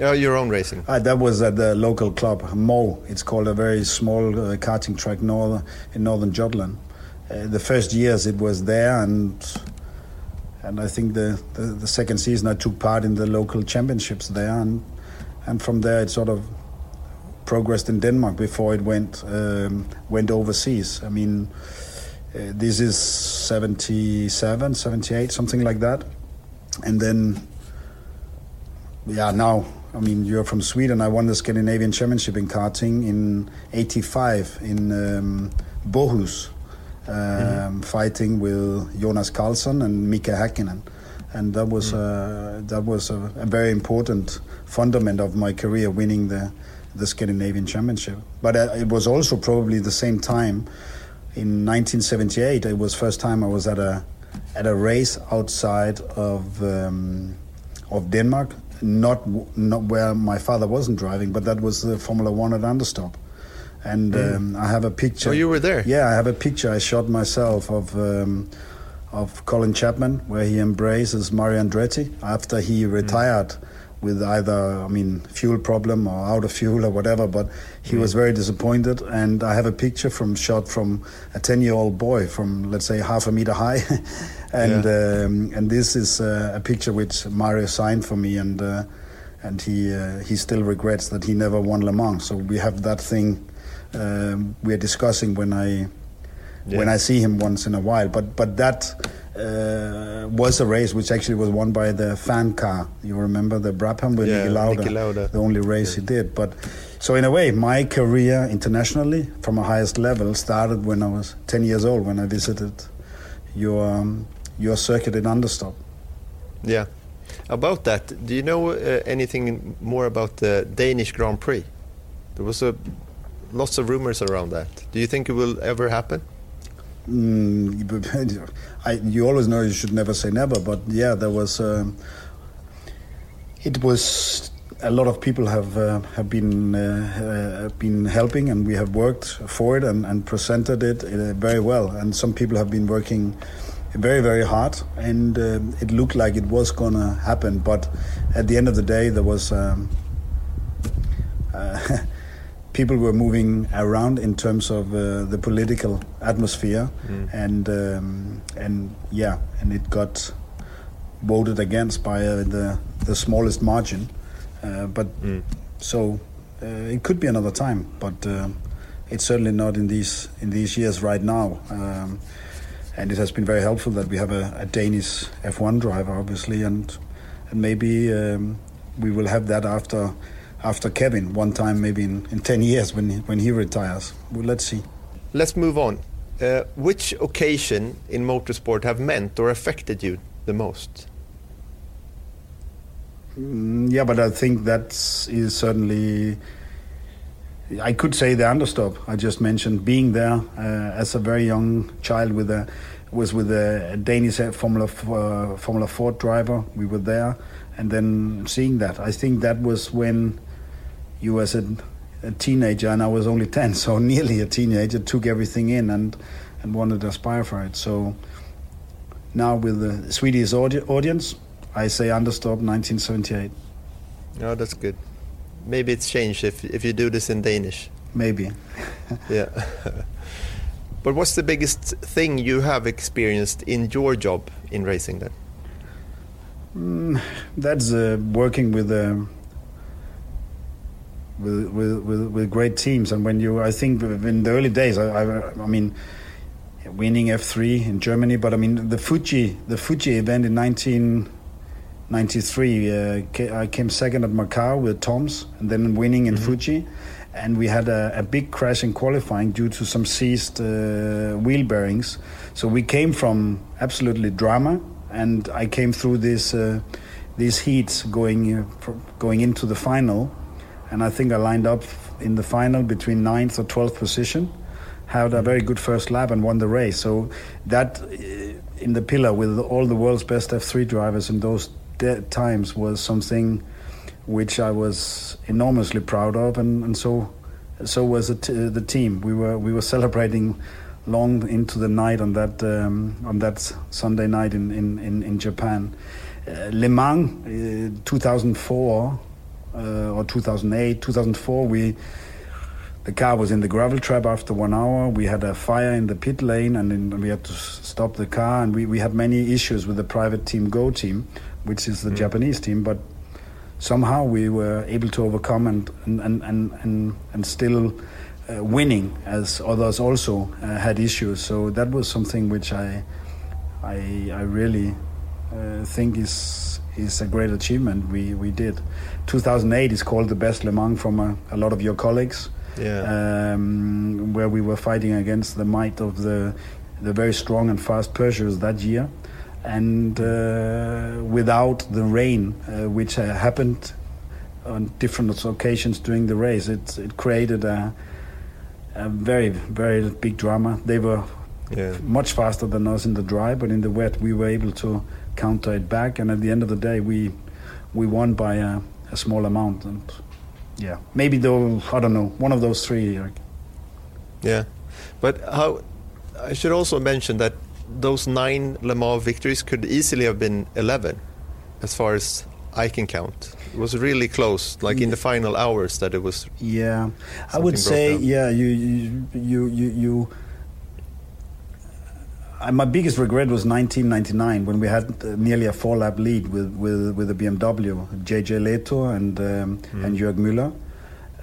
S2: Oh, your own racing.
S3: Uh, that was at the local club, Mo. It's called a very small uh, karting track north, in northern Jutland. Uh, the first years it was there, and and I think the, the, the second season I took part in the local championships there, and and from there it sort of progressed in Denmark before it went um, went overseas. I mean, uh, this is 77, 78, something like that, and then yeah, now I mean you're from Sweden. I won the Scandinavian Championship in karting in '85 in um, Bohus, um, fighting with Jonas Karlsson and Mika Häkkinen, and that was uh, that was a, a very important fundament of my career, winning the the Scandinavian Championship. But uh, it was also probably the same time in 1978. It was first time I was at a at a race outside of um, of Denmark, not not where my father wasn't driving, but that was the Formula One at Anderstorp. And um, I have a picture.
S2: Oh, you were there?
S3: Yeah, I have a picture I shot myself of um, of Colin Chapman, where he embraces Mario Andretti after he retired with either, I mean, fuel problem or out of fuel or whatever. But he was very disappointed, and I have a picture from shot from a ten-year-old boy from let's say half a meter high, and um, and this is uh, a picture which Mario signed for me, and uh, and he uh, he still regrets that he never won Le Mans. So we have that thing um, we are discussing when I when I see him once in a while. But but that uh, was a race which actually was won by the fan car. You remember the Brabham with
S2: Yeah,
S3: Niki Lauda,
S2: Niki Lauda.
S3: the only race he did. But so in a way, my career internationally from a highest level started when I was 10 years old when I visited your um, your circuit in Anderstorp.
S2: Yeah. About that, do you know uh, anything more about the Danish Grand Prix? There was a lots of rumors around that. Do you think it will ever happen?
S3: Mm, I, you always know you should never say never, but yeah, there was. Um, it was a lot of people have uh, have been uh, uh, been helping, and we have worked for it and, and presented it uh, very well. And some people have been working very very hard, and um it looked like it was gonna happen. But at the end of the day, there was. Um, uh, people were moving around in terms of uh, the political atmosphere, and um, and yeah, and it got voted against by uh, the the smallest margin. Uh, but so uh, it could be another time, but uh, it's certainly not in these in these years right now. Um, and it has been very helpful that we have a, a Danish F1 driver, obviously, and and maybe um, we will have that after after Kevin one time, maybe in, in ten years when he, when he retires. Well, let's see.
S2: Let's move on. Uh, which occasion in motorsport have meant or affected you the most?
S3: Mm, yeah, but I think that is certainly. I could say the Anderstorp. I just mentioned being there uh, as a very young child with a was with a Danish Formula uh, Formula Ford driver. We were there, and then seeing that, I think that was when you as a, a teenager, and I was only ten, so nearly a teenager, took everything in and and wanted to aspire for it. So now with the Swedish audi- audience, I say Anderstorp 1978.
S2: Oh, that's good. Maybe it's changed if if you do this in Danish.
S3: Maybe.
S2: Yeah. but what's the biggest thing you have experienced in your job in racing then?
S3: Mm, that's uh, working with, um with, with with with great teams, and when you, I think in the early days, I, I, I mean, winning F3 in Germany, but I mean the Fuji the Fuji event in 1993, uh, I came second at Macau with Toms, and then winning in Fuji. And we had a, a big crash in qualifying due to some seized uh, wheel bearings. So we came from absolutely drama, and I came through this uh, these heats going uh, going into the final, and I think I lined up in the final between ninth or twelfth position, had a very good first lap and won the race. So that uh, in the pillar with all the world's best F3 drivers in those times was something which I was enormously proud of, and, and so so was the team. We were we were celebrating long into the night on that um, on that Sunday night in in, in, in Japan. Uh, Le Mans, uh, 2004 uh, or 2008, 2004, we the car was in the gravel trap after one hour. We had a fire in the pit lane, and we had to stop the car. And we, we had many issues with the private team Goh team, which is the mm. Japanese team. But somehow we were able to overcome and and and and, and, and still uh, winning, as others also uh, had issues. So that was something which I I, I really uh, think is is a great achievement we, we did. 2008 is called the best Le Mans from a, a lot of your colleagues.
S2: Yeah.
S3: Um, where we were fighting against the might of the the very strong and fast Peugeots that year, and uh, without the rain, uh, which uh, happened on different occasions during the race, it it created a a very very big drama. They were
S2: yeah.
S3: much faster than us in the dry, but in the wet we were able to counter it back. And at the end of the day, we we won by a, a small amount. And yeah, maybe though I don't know one of those three. Like.
S2: Yeah, but how? I should also mention that those nine Le Mans victories could easily have been eleven, as far as I can count. It was really close, like in the final hours that it was.
S3: Yeah, I would say down. yeah. You you you you. you my biggest regret was 1999 when we had uh, nearly a four-lap lead with, with, with the BMW, JJ Lehto and um, mm. and Jörg Müller.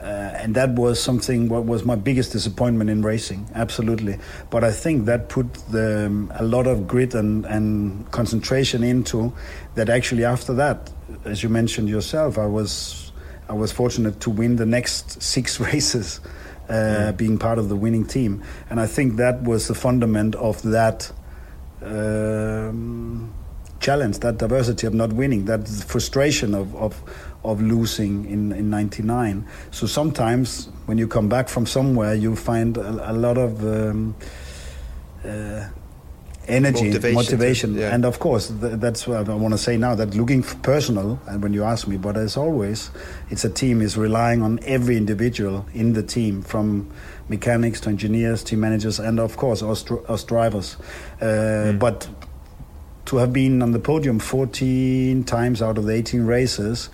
S3: Uh, and that was something what was my biggest disappointment in racing absolutely but i think that put the, um, a lot of grit and, and concentration into that actually after that as you mentioned yourself i was i was fortunate to win the next six races mm. being part of the winning team. And I think that was the fundament of that um, challenge, that diversity of not winning, that frustration of, of, of losing in, in 99. So sometimes when you come back from somewhere, you find a, a lot of. Um, uh, energy, motivation, motivation.
S2: Yeah.
S3: and of course th- that's what I want to say now. That looking personal, and when you ask me, but as always, it's a team is relying on every individual in the team, from mechanics to engineers, team managers, and of course us, us drivers. Uh, mm. But to have been on the podium 14 times out of the 18 races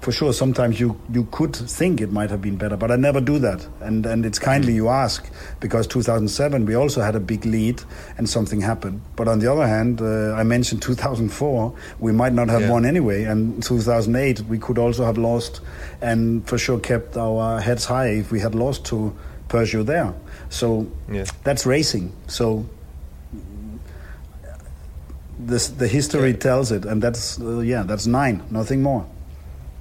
S3: for sure sometimes you you could think it might have been better but i never do that. And and it's kindly you ask because 2007 we also had a big lead and something happened. But on the other hand uh, i mentioned 2004 we might not have yeah. won anyway. And 2008 we could also have lost and for sure kept our heads high if we had lost to Peugeot there. So
S2: yeah.
S3: that's racing. So this, the history yeah. tells it. And that's uh, yeah that's nine nothing more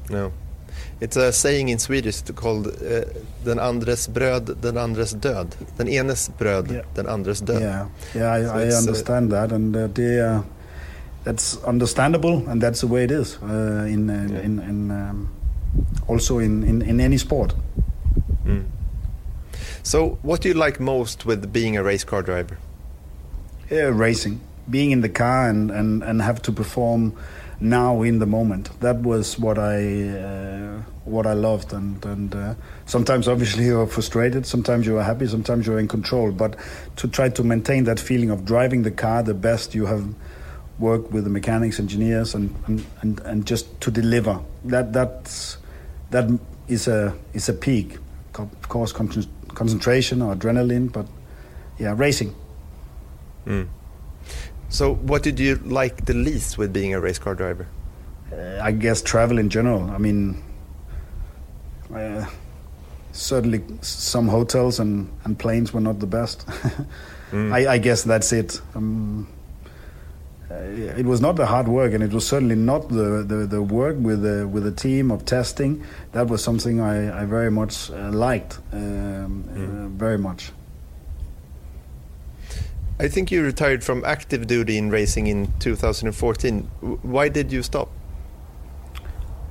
S2: no. It's a saying in Swedish called uh, den andres bröd, den andres död. Den enes bröd, yeah. den andres död.
S3: Yeah, yeah, I, so I uh, understand uh, that, and uh, uh, that's understandable, and that's the way it is uh, in, uh, yeah. in, in um, also in, in, in any sport.
S2: Mm. So, what do you like most with being a race car driver?
S3: Yeah, racing, being in the car and, and, and have to perform now in the moment. That was what I uh, what I loved, and and uh, sometimes obviously you're frustrated, sometimes you are happy, sometimes you're in control. But to try to maintain that feeling of driving the car the best you have worked with the mechanics, engineers, and and, and, and just to deliver that that's that is a is a peak. Of course, concentration or adrenaline, but yeah, racing.
S2: Mm. So, what did you like the least with being a race car driver?
S3: Uh, I guess travel in general. I mean, uh, certainly some hotels and, and planes were not the best. mm. I, I, guess that's it. Um, uh, it was not the hard work, and it was certainly not the, the, the work with the with a team of testing. That was something I, I very much uh, liked, um, mm. very much.
S2: I think you retired from active duty in racing in 2014. Why did you stop?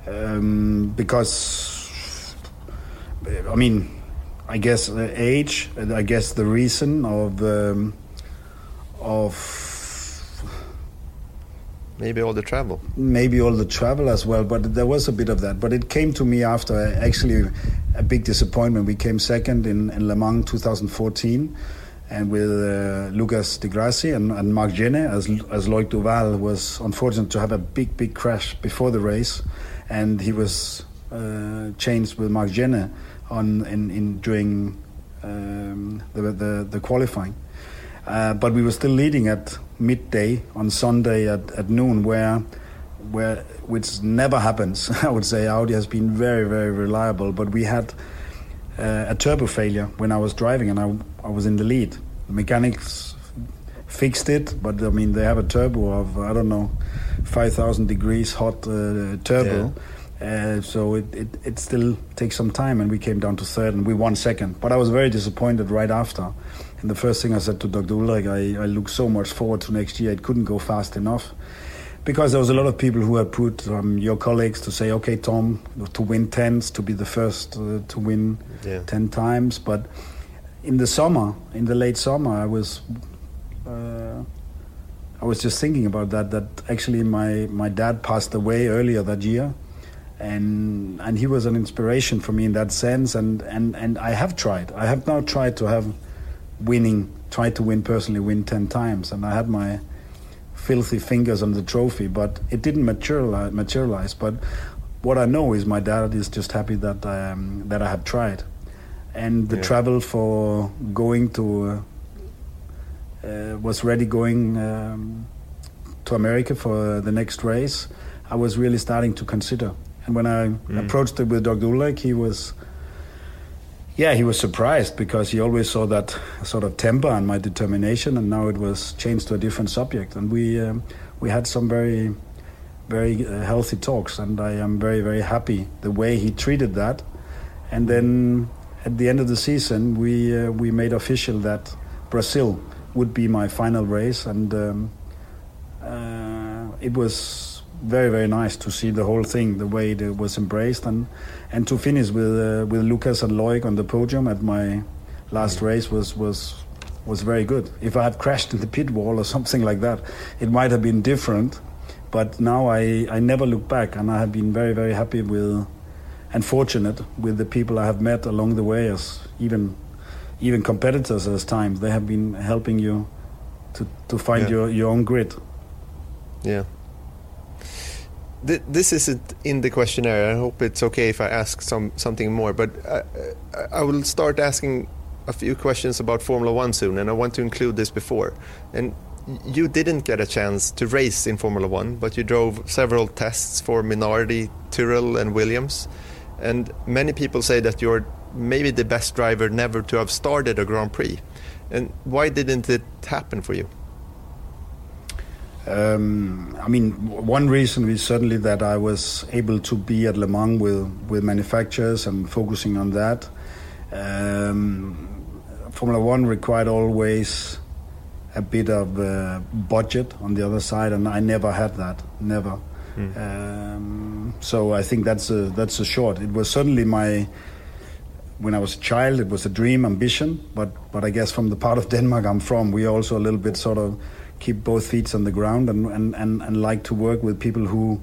S3: um, because I mean, I guess age. I guess the reason of um, of
S2: maybe all the travel.
S3: Maybe all the travel as well, but there was a bit of that. But it came to me after actually a big disappointment. We came second in, in Le Mans 2014 and with uh, Lucas Di Grassi and, and Marc Gené, as, as Loic Duval was unfortunate to have a big, big crash before the race, and he was uh, changed with Marc Gené on in, in during um, the, the, the qualifying. Uh, but we were still leading at midday on Sunday at, at noon, where where which never happens. I would say Audi has been very very reliable, but we had uh, a turbo failure when I was driving, and I I was in the lead. The mechanics fixed it, but I mean they have a turbo of I don't know, five thousand degrees hot uh, turbo. Yeah. Uh, so it, it, it still takes some time, and we came down to third, and we won second. But I was very disappointed right after. And the first thing I said to Dr. Ullrich, I, I look so much forward to next year. It couldn't go fast enough because there was a lot of people who had put um, your colleagues to say, okay, Tom, to win tens, to be the first uh, to win yeah. ten times. But in the summer, in the late summer, I was. Uh, I was just thinking about that. That actually, my, my dad passed away earlier that year, and and he was an inspiration for me in that sense. And, and, and I have tried. I have now tried to have winning, tried to win personally, win ten times, and I had my filthy fingers on the trophy, but it didn't materialize. materialize but what I know is my dad is just happy that I, um, that I have tried, and the yeah. travel for going to uh, uh, was ready going um, to America for the next race. I was really starting to consider, and when I mm. approached it with Dr. Ullrich, he was yeah, he was surprised because he always saw that sort of temper and my determination, and now it was changed to a different subject. And we um, we had some very very uh, healthy talks, and I am very very happy the way he treated that. And then at the end of the season, we uh, we made official that Brazil would be my final race, and um, uh, it was very very nice to see the whole thing the way it was embraced and and to finish with uh, with Lucas and Loic on the podium at my last race was was was very good. If I had crashed in the pit wall or something like that, it might have been different. But now I, I never look back, and I have been very very happy with and fortunate with the people I have met along the way, as even even competitors at times they have been helping you to to find yeah. your your own grit.
S2: Yeah this isn't in the questionnaire. I hope it's okay if I ask some something more. But I, I will start asking a few questions about Formula One soon, and I want to include this before. And you didn't get a chance to race in Formula One, but you drove several tests for Minardi, Tyrrell, and Williams. And many people say that you're maybe the best driver never to have started a Grand Prix. And why didn't it happen for you?
S3: Um, I mean, one reason is certainly that I was able to be at Le Mans with, with manufacturers and focusing on that. Um, Formula One required always a bit of uh, budget on the other side, and I never had that, never. Mm. Um, so I think that's a that's a short. It was certainly my when I was a child. It was a dream, ambition, but but I guess from the part of Denmark I'm from, we are also a little bit sort of keep both feet on the ground and, and, and, and like to work with people who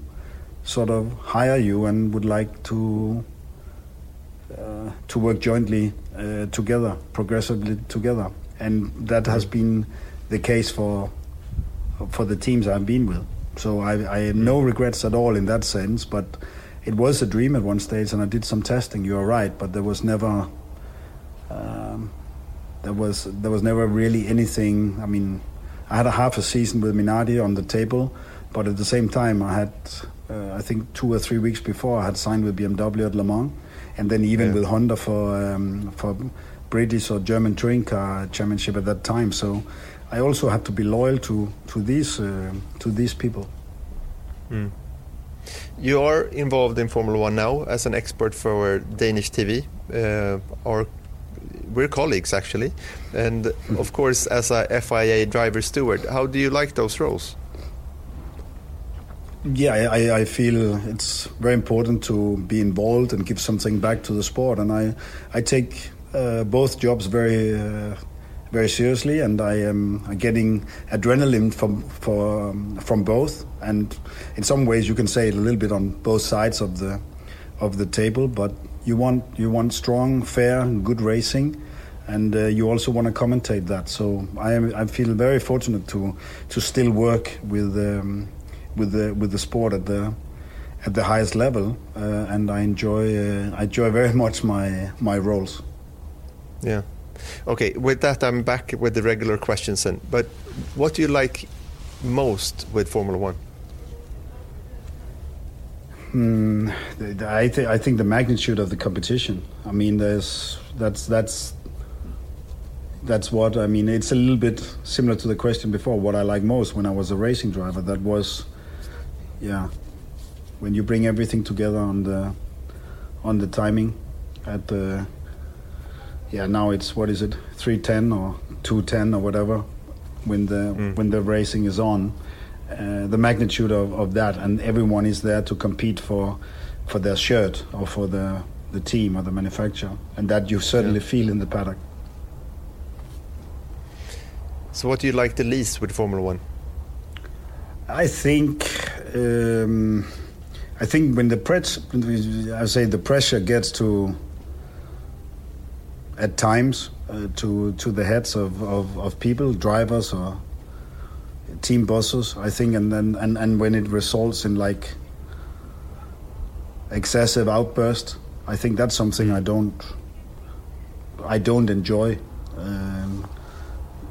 S3: sort of hire you and would like to uh, to work jointly uh, together, progressively together, and that has been the case for for the teams I've been with. So I, I have no regrets at all in that sense. But it was a dream at one stage, and I did some testing. You are right, but there was never um, there was there was never really anything. I mean, I had a half a season with Minardi on the table, but at the same time, I had, uh, I think, two or three weeks before, I had signed with BMW at Le Mans, and then even yeah. with Honda for um, for British or German touring car championship at that time. So I also had to be loyal to to these uh, to these people.
S2: Mm. You are involved in Formula One now as an expert for Danish TV. Uh, our we're colleagues actually, and of course as a FIA driver steward. How do you like those roles?
S3: yeah, I, I feel it's very important to be involved and give something back to the sport, and I I take uh, both jobs very uh, very seriously, and I am getting adrenaline from for, um, from both, and in some ways you can say it a little bit on both sides of the of the table, but you want you want strong, fair, good racing and uh, you also want to commentate that. So I am, I feel very fortunate to to still work with um, with the with the sport at the at the highest level, uh, and I enjoy uh, I enjoy very much my my roles.
S2: Yeah. Okay. With that, I'm back with the regular questions. Then, but what do you like most with Formula One?
S3: Hmm, I, th- I think the magnitude of the competition. I mean, there's that's that's that's what I mean. It's a little bit similar to the question before. What I like most when I was a racing driver, that was, yeah, when you bring everything together on the on the timing at the yeah now it's what is it 310 or 210 or whatever when the mm. when the racing is on uh, the magnitude of, of that and everyone is there to compete for for their shirt or for the the team or the manufacturer and that you certainly yeah. feel in the paddock
S2: so, what do you like the least with Formula One?
S3: I think, um, I think when the press, I say the pressure gets to, at times, uh, to to the heads of, of, of people, drivers or team bosses. I think, and then and, and when it results in like excessive outburst, I think that's something I don't I don't enjoy. Um,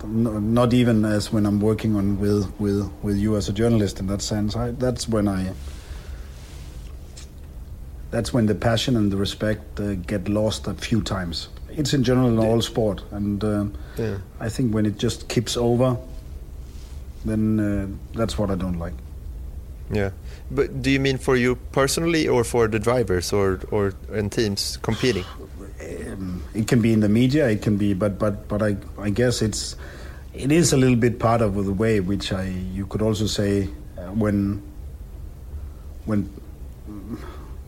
S3: not even as when I'm working on with with with you as a journalist in that sense. I, that's when I. That's when the passion and the respect uh, get lost a few times. It's in general in all sport, and uh, yeah. I think when it just keeps over, then uh, that's what I don't like.
S2: Yeah, but do you mean for you personally, or for the drivers, or or in teams competing?
S3: Um, it can be in the media. It can be, but but but I I guess it's it is a little bit part of the way which I you could also say uh, when when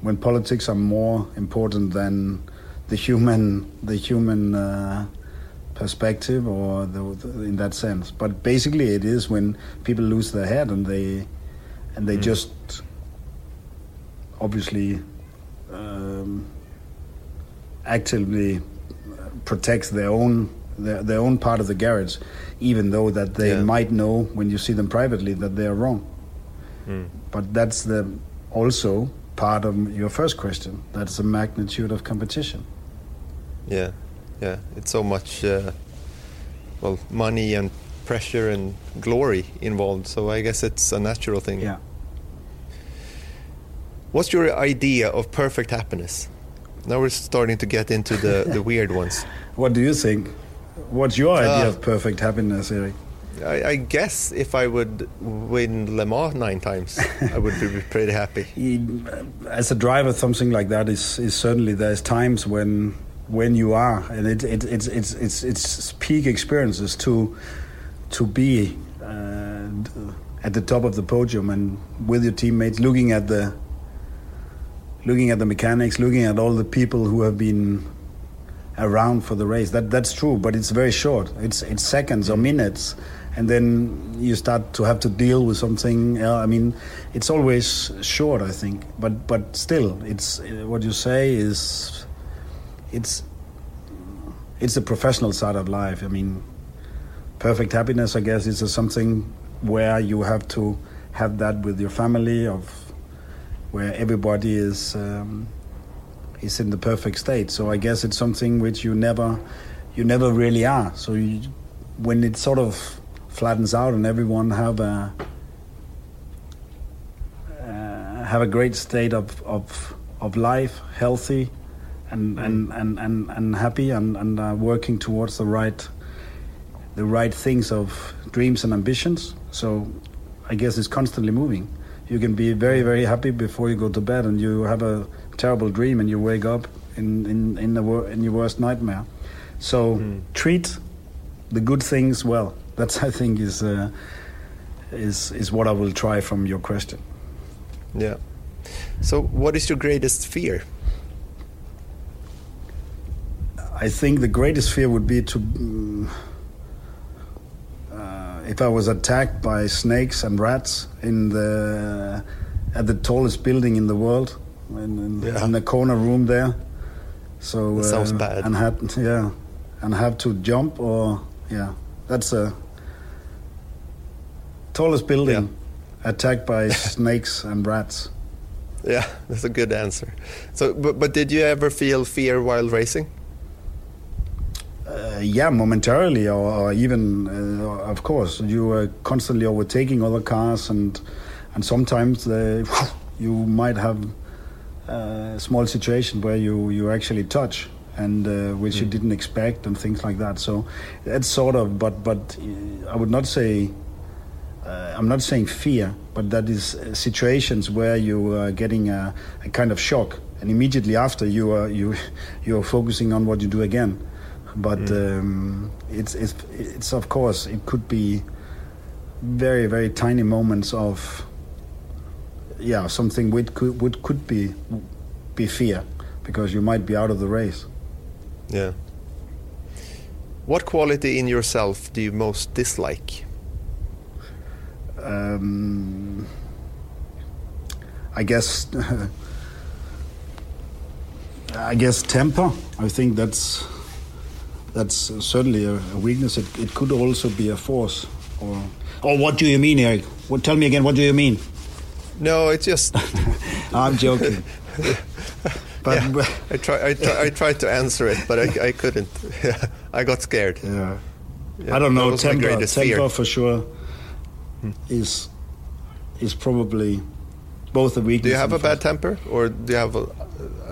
S3: when politics are more important than the human the human uh, perspective or the, the, in that sense. But basically, it is when people lose their head and they and they mm. just obviously um, actively protects their own their, their own part of the garage, even though that they yeah. might know when you see them privately that they are wrong. Mm. But that's the also part of your first question. That's the magnitude of competition.
S2: Yeah, yeah. It's so much, uh, well, money and pressure and glory involved. So I guess it's a natural thing.
S3: Yeah.
S2: What's your idea of perfect happiness? Now we're starting to get into the, the weird ones.
S3: What do you think? What's your idea uh, of perfect happiness, Eric?
S2: I, I, guess if I would win Le Mans nine times, I would be pretty happy.
S3: As a driver, something like that is, is certainly there's times when when you are, and it, it, it's it's it's it's peak experiences to to be uh, at the top of the podium and with your teammates, looking at the looking at the mechanics, looking at all the people who have been around for the race. That that's true, but it's very short. It's it's seconds or minutes, and then you start to have to deal with something. Uh, I mean, it's always short, I think. But but still, it's what you say is it's it's the professional side of life. I mean, perfect happiness, I guess, is something where you have to have that with your family of where everybody is. Um, is in the perfect state. So I guess it's something which you never, you never really are. So you, when it sort of flattens out and everyone have a uh, have a great state of of, of life, healthy, and and, and, and, and happy, and and uh, working towards the right the right things of dreams and ambitions. So I guess it's constantly moving. You can be very very happy before you go to bed, and you have a terrible dream and you wake up in in in, the in your worst nightmare. So mm. treat the good things well. That's I think is uh, is is what I will try from your question.
S2: Yeah. So, what is your greatest fear?
S3: I think the greatest fear would be to. uh, if I was attacked by snakes and rats in the at the tallest building in the world, in, in,
S2: Yeah.
S3: in the corner room there. So
S2: That sounds
S3: uh,
S2: bad.
S3: And had yeah, and have to jump or yeah, that's a tallest building attacked by snakes and rats.
S2: Yeah, that's a good answer. So, but, but did you ever feel fear while racing?
S3: Uh, yeah, momentarily, or, or even, uh, of course, you are constantly overtaking other cars, and and sometimes uh, you might have a small situation where you you actually touch, and uh, which you didn't expect, and things like that. So that's sort of, but but uh, I would not say. Uh, I'm not saying fear, but that is uh, situations where you are getting a, a kind of shock, and immediately after you are you you are focusing on what you do again. But um, it's it's it's of course it could be very very tiny moments of yeah something which could would could be be fear because you might be out of the race.
S2: Yeah. What quality in yourself do you most dislike?
S3: um, I guess I guess temper. I think that's that's certainly a, a weakness. It, it could also be a force. Or oh, what do you mean, Eric? What? Tell me again. What do you mean?
S2: No, it's just
S3: I'm joking. but
S2: yeah, I try I try I tried to answer it, but I, I couldn't. Yeah, I got scared.
S3: yeah.
S2: Yeah,
S3: I don't know. Temper, temper for sure hmm. is is probably both a weakness.
S2: Do you have a bad temper, or do you have a?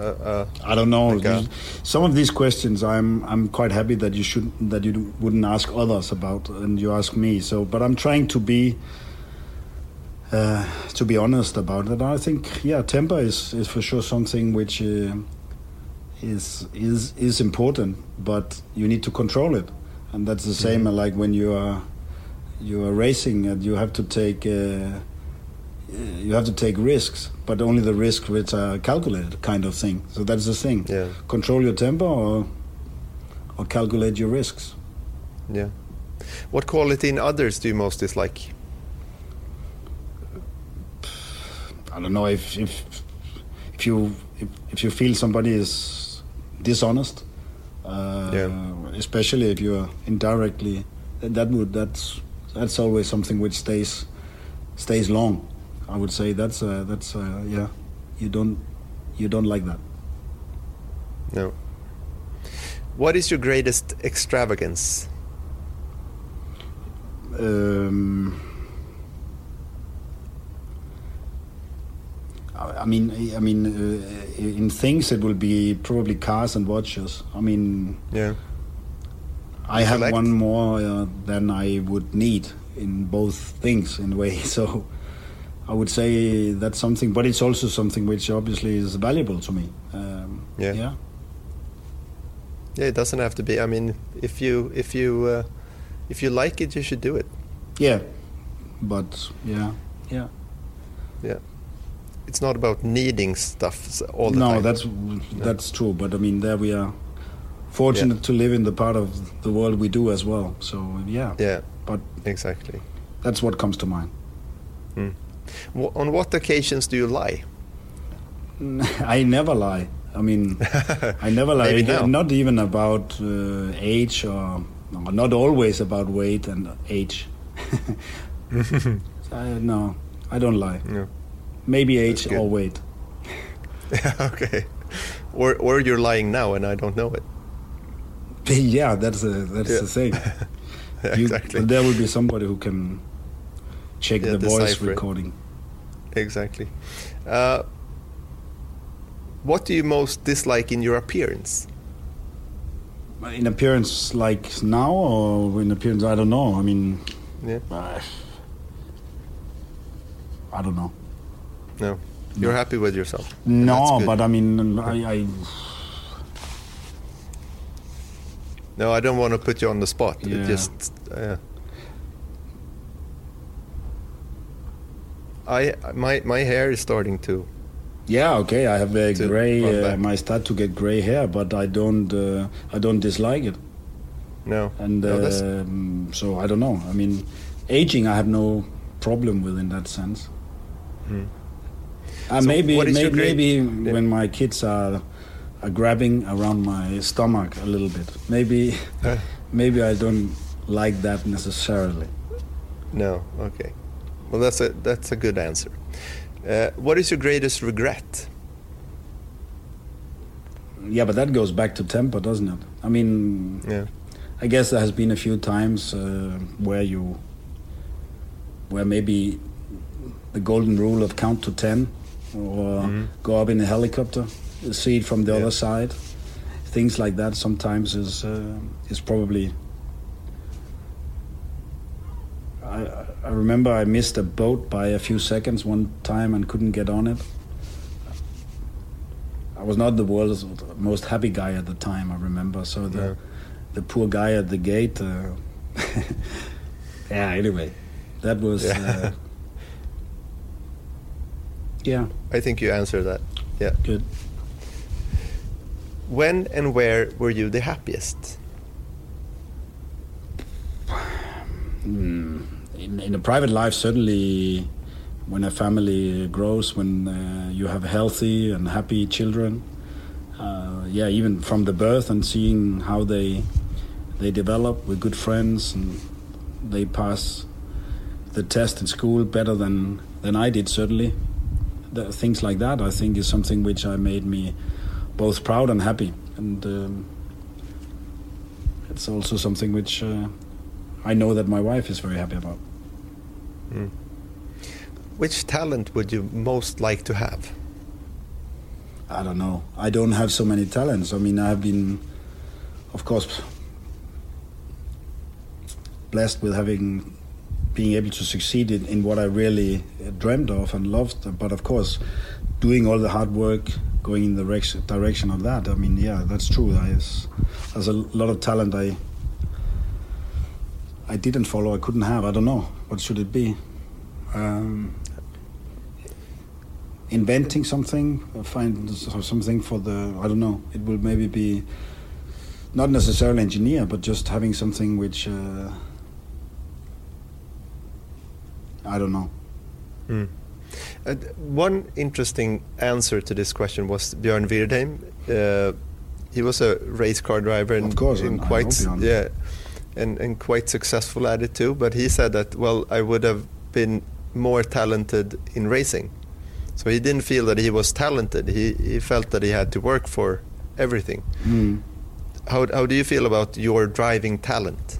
S2: A
S3: I don't know.
S2: Like, uh,
S3: These- Some of these questions, I'm I'm quite happy that you should that you wouldn't ask others about, and you ask me. So, but I'm trying to be uh, to be honest about it. I think, yeah, temper is, is for sure something which uh, is is is important, but you need to control it, and that's the same like when you are you are racing and you have to take. Uh, you have to take risks, but only the risks which are calculated, kind of thing. So that's the thing.
S2: Yeah.
S3: Control your temper or or calculate your risks.
S2: yeah. What quality in others do you most dislike?
S3: I don't know if if if you if, if you feel somebody is dishonest, uh,
S2: Yeah.
S3: especially if you are indirectly, that that would that's that's always something which stays stays long. I would say that's uh, that's uh, yeah, you don't you don't like that.
S2: No. What is your greatest extravagance?
S3: Um, I I mean, I mean, uh, in things it will be probably cars and watches. I mean,
S2: Yeah.
S3: I have one more uh, than I would need in both things in a way. So I would say that's something, but it's also something which obviously is valuable to me. Um,
S2: Yeah.
S3: yeah.
S2: Yeah, it doesn't have to be. I mean, if you if you uh, if you like it, you should do it.
S3: Yeah. But yeah, yeah.
S2: Yeah. It's not about needing stuff all the time.
S3: no,
S2: time.
S3: that's that's true. But I mean, there we are fortunate to live in the part of the world we do as well. So yeah,
S2: yeah,
S3: but
S2: exactly.
S3: that's what comes to mind.
S2: Wh- on what occasions do you lie?
S3: I never lie. I mean, I never lie. Not even about uh, age or no, not always about weight and age. I, no, I don't lie.
S2: No.
S3: Maybe age or weight.
S2: okay. Or or you're lying now and I don't know it.
S3: yeah, that's a, that's
S2: Yeah.
S3: the thing. You-
S2: exactly.
S3: but there will be somebody who can check
S2: Yeah,
S3: the voice recording.
S2: Exactly. Uh, what do you most dislike in your appearance?
S3: In appearance, like now, or in appearance, I don't know. I mean,
S2: Yeah.
S3: uh, I don't know.
S2: No. You're happy with yourself.
S3: No, but I mean, I, I
S2: No, I don't want to put you on the spot. It just uh, I my my hair is starting to.
S3: Yeah, okay. I have a gray. Uh,
S2: back.
S3: my start to get gray hair, but I don't. Uh, I don't dislike it,
S2: No.
S3: and
S2: No,
S3: um, so I don't know. I mean, aging, I have no problem with in that sense.
S2: Hmm.
S3: Uh,
S2: So
S3: maybe,
S2: what is
S3: may,
S2: your great-
S3: maybe
S2: Yeah.
S3: when my kids are are grabbing around my stomach a little bit, maybe,
S2: Uh.
S3: maybe I don't like that necessarily.
S2: No. Okay. Well, that's a that's a good answer. Uh, what is your greatest regret?
S3: Yeah, but that goes back to temper, doesn't it? I mean,
S2: Yeah.
S3: I guess there has been a few times uh, where you, where maybe the golden rule of count to ten, or
S2: Mhm.
S3: go up in a helicopter, see it from the
S2: Yeah.
S3: other side. Things like that sometimes is uh, is probably. I, I remember I missed a boat by a few seconds one time and couldn't get on it. I was not the world's most happy guy at the time. I remember, so the
S2: No.
S3: the poor guy at the gate. Uh, yeah. Anyway, that was.
S2: Yeah.
S3: Uh, yeah.
S2: I think you answered that. Yeah.
S3: Good.
S2: When and where were you the happiest?
S3: Mm, in, in a private life, certainly, when a family grows, when uh, you have healthy and happy children, uh, yeah, even from the birth and seeing how they they develop with good friends and they pass the test in school better than than I did. Certainly, the, things like that, I think, is something which I made me both proud and happy, and um, it's also something which. Uh, I know that my wife is very happy about.
S2: Which talent would you most like to have?
S3: I don't know. I don't have so many talents. I mean, I have been, of course, blessed with having being able to succeed in, in what I really dreamed of and loved. But of course, doing all the hard work, going in the rec- direction of that. I mean, yeah, that's true. I, there's a lot of talent I I didn't follow. I couldn't have. I don't know. What should it be? Um, inventing something, find something for the. I don't know. It will maybe be not necessarily engineer, but just having something which. Uh, I don't know.
S2: Mm. Uh, one interesting answer to this question was Björn Wirdheim. Uh, he was a race car driver and,
S3: Of course,
S2: and
S3: I- I
S2: quite yeah, and and quite successful at it too. But he said that well, I would have been more talented in racing. So he didn't feel that he was talented. He he felt that he had to work for everything.
S3: Mm.
S2: How how do you feel about your driving talent?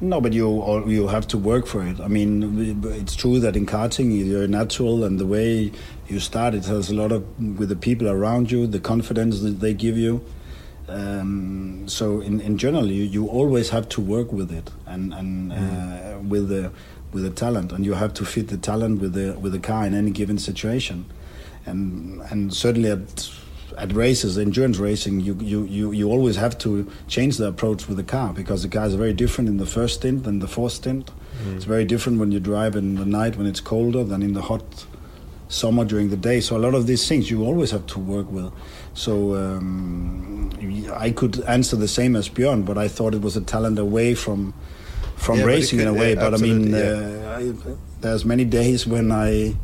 S3: No, but you all, you have to work for it. I mean, it's true that in karting you're natural, and the way you start, it has a lot of with the people around you, the confidence that they give you. Um, so in, in general, you, you always have to work with it and and uh, with the with the talent, and you have to fit the talent with the with the car in any given situation, and and certainly at at races, endurance racing, you, you, you, you always have to change the approach with the car because the car is very different in the first stint than the fourth stint. It's very different when you drive in the night when it's colder than in the hot summer during the day. So a lot of these things you always have to work with. So um, I could answer the same as Björn, but I thought it was a talent away from from
S2: Yeah,
S3: racing in a way.
S2: yeah,
S3: but I mean,
S2: absolutely,
S3: uh, I, there's many days when I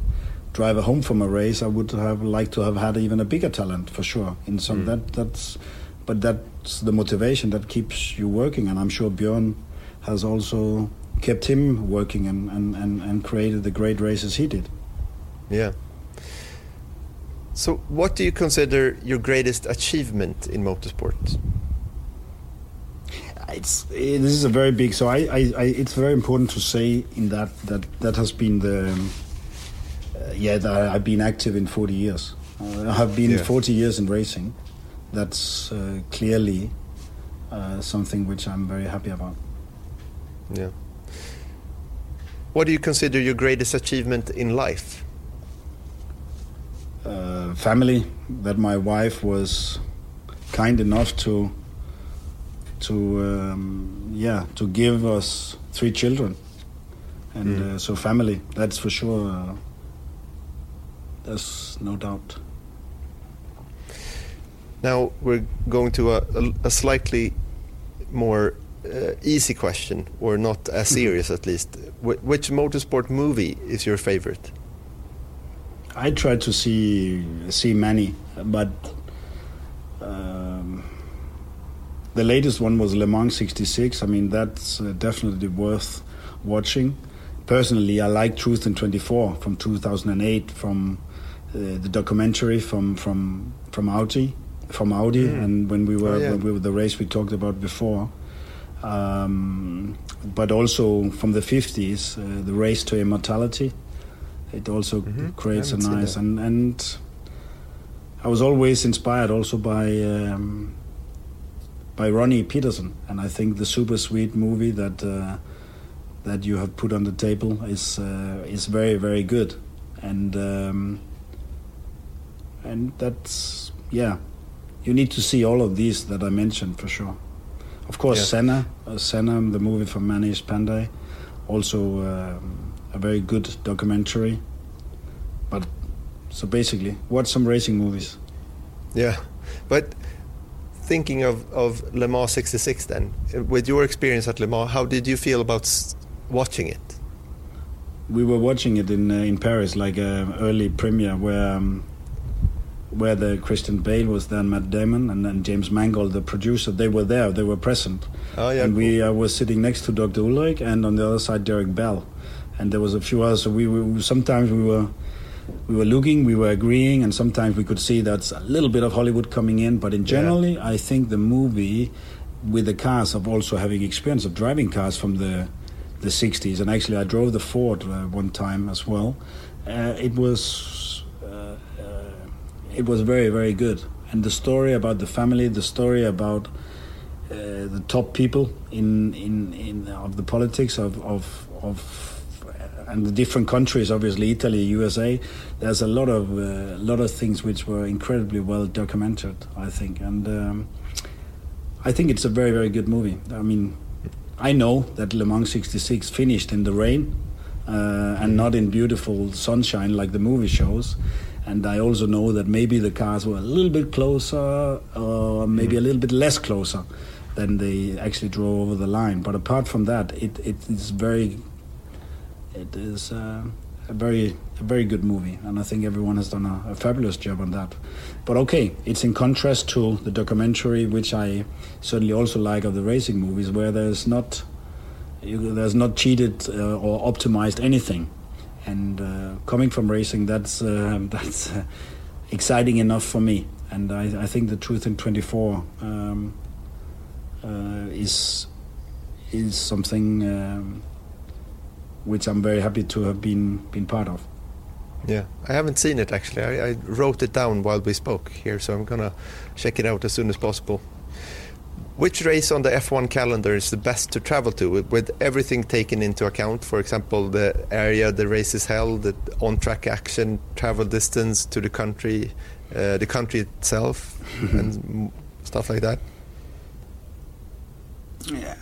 S3: drive home from a race, I would have liked to have had even a bigger talent for sure. In some that that's, but that's the motivation that keeps you working, and I'm sure Björn has also kept him working and, and, and, and created the great races he did.
S2: Yeah. So, what do you consider your greatest achievement in motorsport?
S3: It's eh, this is a very big. So I, I, I it's very important to say in that that that has been the uh, yeah that I've been active in 40 years. Uh, I have been
S2: Yeah.
S3: 40 years in racing. That's uh, clearly uh, something which I'm very happy about.
S2: Yeah. What do you consider your greatest achievement in life?
S3: Uh, family that my wife was kind enough to to um, yeah to give us three children and mm. uh, so family. That's for sure. Uh, there's no doubt.
S2: Now we're going to a, a, a slightly more uh, easy question, or not as mm-hmm. serious at least. Wh which motorsport movie is your favorite?
S3: I try to see see many, but um, the latest one was Le Mans '66. I mean, that's uh, definitely worth watching. Personally, I like Truth in 24 from 2008, from uh, the documentary from from from Audi, from Audi, mm. and when we were oh, yeah. when we were the race we talked about before. Um, but also from the 50s, uh, the race to immortality. It also mm-hmm. creates a nice and and I was always inspired also by um, by Ronnie Peterson, and I think the Superswede movie that uh, that you have put on the table is uh, is very very good, and um, and that's yeah, you need to see all of these that I mentioned for sure. Of course, yeah. Senna, uh, Senna, the movie from Manish Pandey, also um, a very good documentary. But so basically, watch some racing movies.
S2: Yeah, but thinking of, of Le Mans 66 then, with your experience at Le Mans, how did you feel about watching it?
S3: We were watching it in uh, in Paris, like an early premiere, where um, where the Christian Bale was then Matt Damon and then James Mangold, the producer, they were there, they were present.
S2: Oh yeah.
S3: And
S2: cool.
S3: we uh, were sitting next to Dr. Ullrich and on the other side Derek Bell, and there was a few others. So we, we sometimes we were we were looking, we were agreeing, and sometimes we could see that's a little bit of Hollywood coming in. But in generally, yeah. I think the movie, with the cars of also having experience of driving cars from the the 60s, and actually I drove the Ford uh, one time as well. Uh, it was it was very very good and the story about the family the story about uh, the top people in in in of the politics of of of and the different countries, obviously Italy, USA. There's a lot of uh, lot of things which were incredibly well documented, I think, and um, I think it's a very very good movie. I mean, I know that Le Mans '66 finished in the rain uh, and not in beautiful sunshine like the movie shows, and I also know that maybe the cars were a little bit closer, or maybe mm. a little bit less closer than they actually drove over the line. But apart from that, it, it is very, it is uh, a very a very good movie, and I think everyone has done a, a, fabulous job on that. But okay, it's in contrast to the documentary, which I certainly also like of the racing movies, where there's not there's not cheated uh, or optimized anything and uh, coming from racing, that's uh, that's uh, exciting enough for me. And I, I think the Truth in 24 um, uh, is is something um, which I'm very happy to have been been part of.
S2: Yeah, I haven't seen it actually. I, I wrote it down while we spoke here, so I'm gonna check it out as soon as possible. Which race on the F1 calendar is the best to travel to with, with, everything taken into account? For example, the area the race is held, the on-track action, travel distance to the country, uh, the country itself, and stuff like that.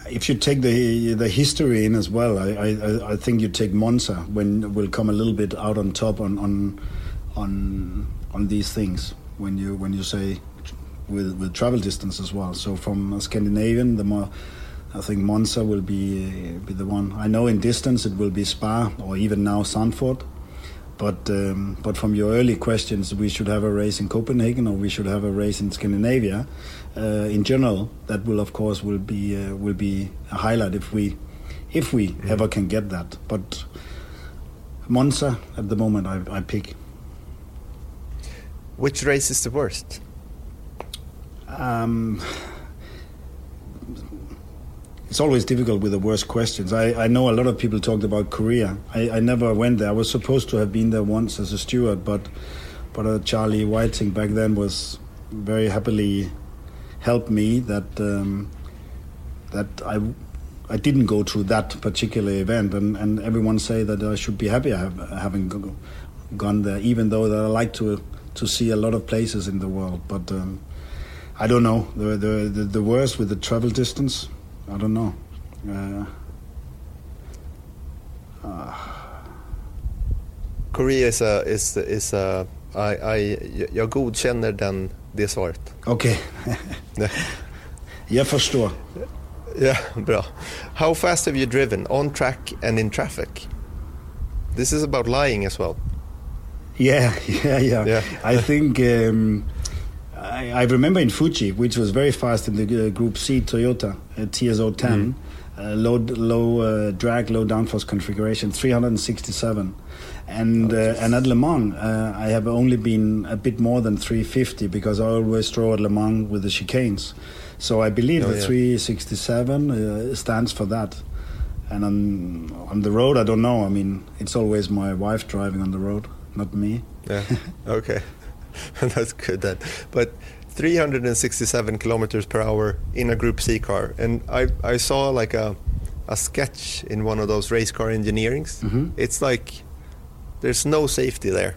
S3: If you take the the history in as well, I, I, I think you take Monza when will come a little bit out on top on on on on these things when you when you say with with travel distance as well. So from Scandinavian, the more I think Monza will be be the one. I know in distance it will be Spa or even now Zandvoort. But um, but from your early questions, we should have a race in Copenhagen or we should have a race in Scandinavia. Uh, in general, that will of course will be uh, will be a highlight if we if we mm. ever can get that. But Monza at the moment I, I pick.
S2: Which race is the worst? Um,
S3: it's always difficult with the worst questions. I, I know a lot of people talked about Korea. I, I never went there. I was supposed to have been there once as a steward, but but uh, Charlie Whiting back then was very happily helped me that um, that I I didn't go to that particular event, and, and everyone say that I should be happy having gone there, even though that I like to to see a lot of places in the world, but. Um, I don't know. The, the, the worst with the travel distance, I don't know. Uh, uh,
S2: Korea is a, is, is a, I, I, jag godkänner den, det svaret.
S3: Okej.
S2: Yeah.
S3: Jag förstår.
S2: Yeah, bra. How fast have you driven on track and in traffic? This is about lying as well.
S3: Yeah, yeah, yeah.
S2: Yeah.
S3: I think um, I, I remember in Fuji, which was very fast in the uh, Group C Toyota uh, TS010, uh, low low uh, drag, low downforce configuration, 367. And uh, and at Le Mans, uh, I have only been a bit more than 350 because I always draw at Le Mans with the chicanes. So I believe
S2: Oh,
S3: the
S2: yeah.
S3: 367 uh, stands for that. And on on the road, I don't know. I mean, it's always my wife driving on the road, not me.
S2: Yeah. okay. That's good then. But 367 kilometers per hour in a Group C car, and I I saw like a a sketch in one of those race car engineerings.
S3: Mhm.
S2: It's like there's no safety there.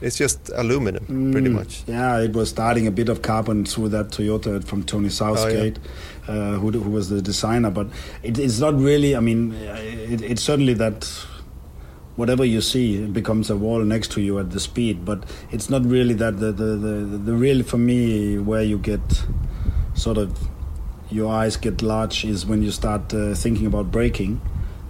S2: It's just aluminum, pretty
S3: Mm,
S2: much.
S3: Yeah, it was starting a bit of carbon through that Toyota from Tony Southgate, uh, who, who was the designer. But it, it's not really. I mean, it, it's certainly that whatever you see it becomes a wall next to you at the speed. But it's not really that. The the the, the real for me where you get sort of your eyes get large is when you start uh, thinking about braking.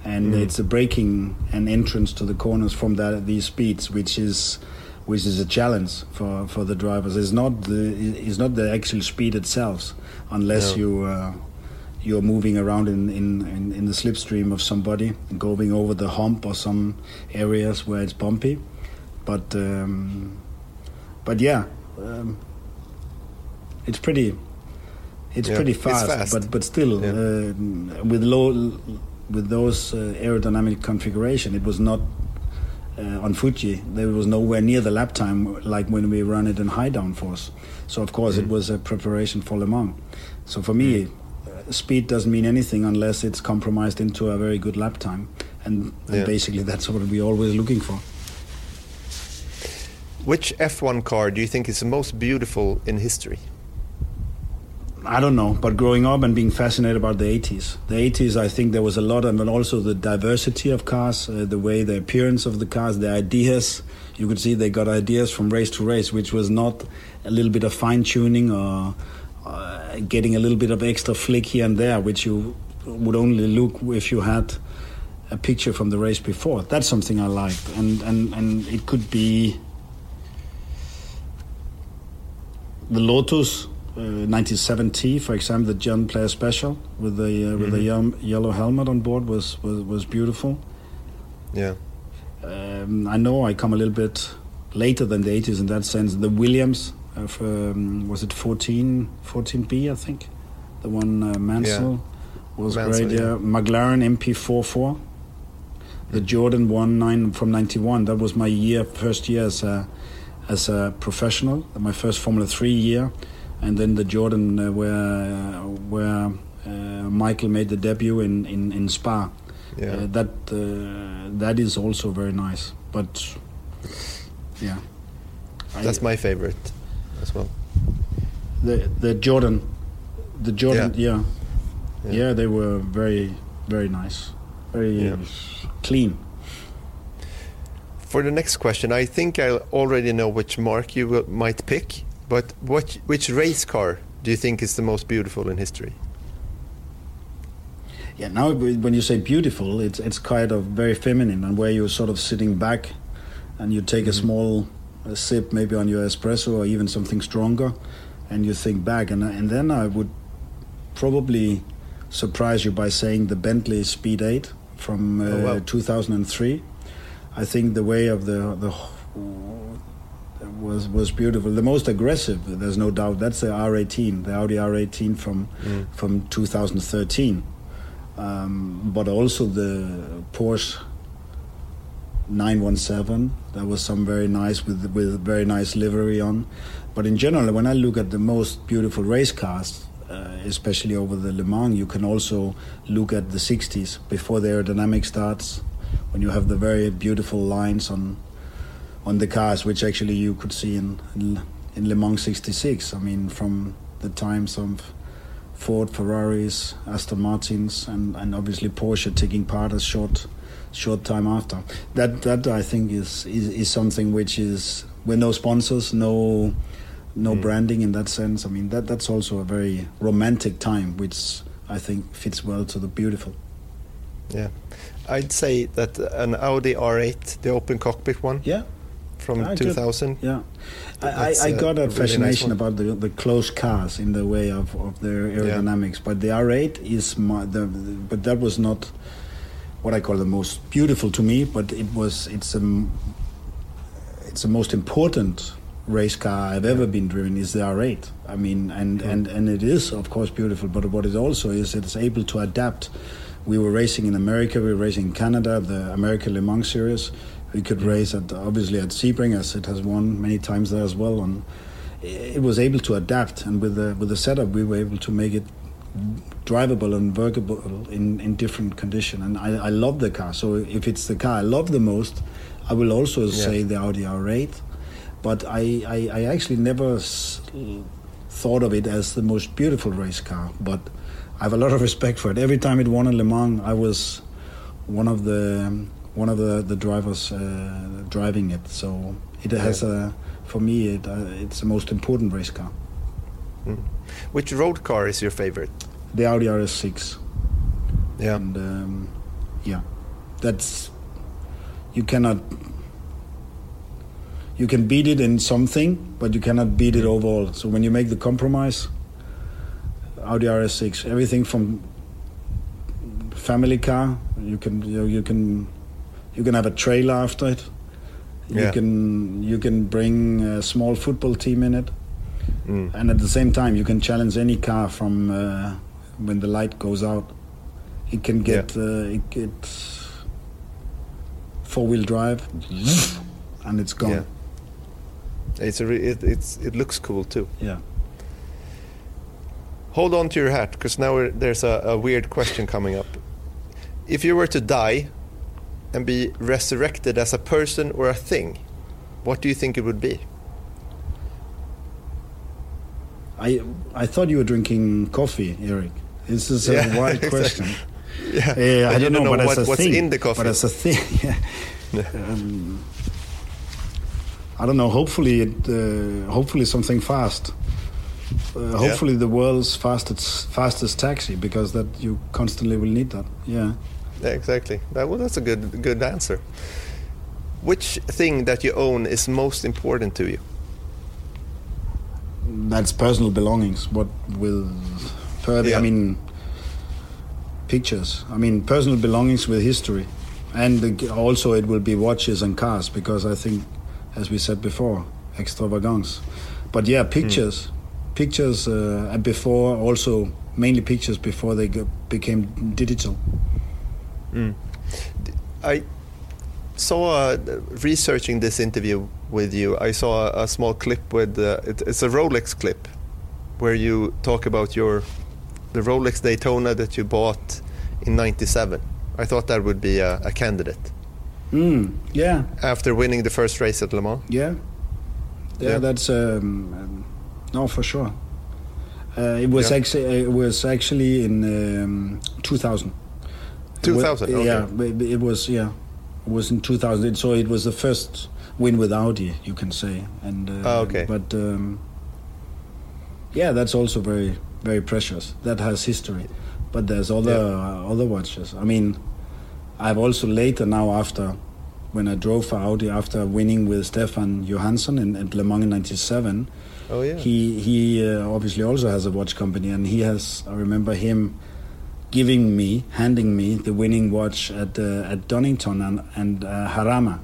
S3: And
S2: Mm.
S3: it's the braking and entrance to the corners from that, these speeds, which is which is a challenge for, for the drivers. It's not the it's not the actual speed itself, unless
S2: No.
S3: you uh, you're moving around in, in, in, in the slipstream of somebody, going over the hump or some areas where it's bumpy. But um, but yeah, um, it's pretty it's
S2: Yeah,
S3: pretty
S2: it's
S3: fast,
S2: fast.
S3: but but still
S2: Yeah.
S3: uh, with low with those uh, aerodynamic configuration, it was not uh, on Fuji. There was nowhere near the lap time like when we run it in high downforce. So of course
S2: Mm.
S3: it was a preparation for Le Mans. So for me, uh, speed doesn't mean anything unless it's compromised into a very good lap time, and, and
S2: Yeah.
S3: basically that's what we're always looking for.
S2: Which F1 car do you think is the most beautiful in history?
S3: I don't know, but growing up and being fascinated about the 80s. The 80s, I think there was a lot, and also the diversity of cars, uh, the way the appearance of the cars, the ideas. You could see they got ideas from race to race, which was not a little bit of fine tuning or uh, getting a little bit of extra flick here and there, which you would only look if you had a picture from the race before. That's something I liked, and and and it could be the Lotus uh, 97T, for example, the John Player Special with the uh, with the yum- yellow helmet on board was was, was beautiful.
S2: Yeah.
S3: Um, I know I come a little bit later than the 80s in that sense. The Williams of um, was it 14 14B I think, the one uh, Mansell was
S2: Mansell,
S3: great.
S2: yeah.
S3: Yeah, McLaren MP44, the Jordan 19 from 91. That was my year, first year as a as a professional, my first Formula Three year, and then the Jordan uh, where where uh, Michael made the debut in in, in Spa.
S2: Yeah.
S3: Uh, that uh, that is also very nice, but yeah, I-
S2: That's my favorite as well.
S3: the the Jordan, the Jordan, yeah.
S2: Yeah.
S3: yeah, they were very very nice, very clean.
S2: For the next question, I think I already know which mark you will, might pick, but what, which race car do you think is the most beautiful in history?
S3: Yeah, now when you say beautiful, it's it's kind of very feminine, and where you're sort of sitting back, and you take a mm-hmm. small uh, sip, maybe on your espresso or even something stronger, and you think back, and and then I would probably surprise you by saying the Bentley Speed 8 from uh,
S2: Oh, wow.
S3: 2003. I think the way of the the was was beautiful. The most aggressive, there's no doubt. That's the R18, the Audi R18 from from 2013 um, but also the Porsche 917. That was some very nice with with very nice livery on. But in general, when I look at the most beautiful race cars, uh, especially over the Le Mans, you can also look at the 60s before the aerodynamic starts, when you have the very beautiful lines on on the cars, which actually you could see in in Le Mans 66. I mean, from the times of Ford, Ferraris, Aston Martins, and, and obviously Porsche taking part as short short time after. That that I think is is, is something which is with no sponsors, no no mm. branding in that sense. I mean that that's also a very romantic time, which I think fits well to the beautiful.
S2: Yeah, I'd say that an Audi R8, the open cockpit one.
S3: Yeah.
S2: From I 2000.
S3: yeah, I, I, got a, a fascination really nice about the the closed cars in the way of, of their aerodynamics, yeah. but the R8 is my, the, but that was not what I call the most beautiful to me, but it was it's a it's the most important race car I've ever been driven is the R8. I mean, and, and, and it is of course beautiful, but what it also is, it's able to adapt. We were racing in America, we were racing in Canada, the American Le Mans series. We could race at obviously at Sebring, as it has won many times there as well. And it was able to adapt, and with the with the setup, we were able to make it drivable and workable in, in different condition. And I, I love the car. So if it's the car I love the most, I will also say the Audi R8. But I, I, I actually never s- thought of it as the most beautiful race car. But I have a lot of respect for it. Every time it won in Le Mans, I was one of the one of the the drivers uh, driving it. So it has a for me it, uh, it's the most important race car.
S2: Mm. Which road car is your favorite?
S3: The Audi RS6.
S2: Yeah.
S3: And um, yeah, that's you cannot. You can beat it in something, but you cannot beat it overall. So when you make the compromise, Audi RS6, everything from family car, you can you, you can you can have a trailer after it. You yeah. can you can bring a small football team in it. Mm. And at the same time, you can challenge any car from uh, when the light goes out. It can get yeah. uh, it gets four wheel drive, and it's gone. Yeah.
S2: It's a it, it's it looks cool too.
S3: Yeah.
S2: Hold on to your hat, because now there's a, a weird question coming up. If you were to die and be resurrected as a person or a thing, what do you think it would be?
S3: I I thought you were drinking coffee, Erik. This is a yeah, wild question.
S2: yeah, uh,
S3: I don't know,
S2: know
S3: but
S2: what,
S3: as a
S2: what's
S3: thing,
S2: in the coffee.
S3: But as a thing, yeah. um, I don't know. Hopefully, it, uh, hopefully something fast. Uh, hopefully, the world's fastest fastest taxi because that you constantly will need that. Yeah.
S2: Yeah, exactly. That, well, that's a good good answer. Which thing that you own is most important to you?
S3: that's personal belongings. What will further? Yeah. I mean, pictures. I mean, personal belongings with history, and also it will be watches and cars because I think, as we said before, extravagance. But yeah, pictures, mm. pictures uh, before also mainly pictures before they became digital.
S2: Mm. I saw uh, researching this interview with you, I saw a, a small clip with uh, it, it's a Rolex clip where you talk about your the Rolex Daytona that you bought in '97. I thought that would be a, a candidate.
S3: Mm, yeah.
S2: After winning the first race at Le Mans.
S3: Yeah. Yeah, yeah. that's um, um, no for sure. Uh, it was yeah. actually it was actually in um, 2000.
S2: 2000. Okay.
S3: Yeah, it was yeah, it was in 2000. So it was the first win with Audi, you can say. And uh,
S2: oh, okay.
S3: But um, yeah, that's also very very precious. That has history. But there's other yeah. uh, other watches. I mean, I've also later now after when I drove for Audi after winning with Stefan Johansson in, at Le Mans in '97.
S2: Oh yeah.
S3: He he uh, obviously also has a watch company, and he has. I remember him giving me, handing me the winning watch at uh, at Donington and and uh, Jarama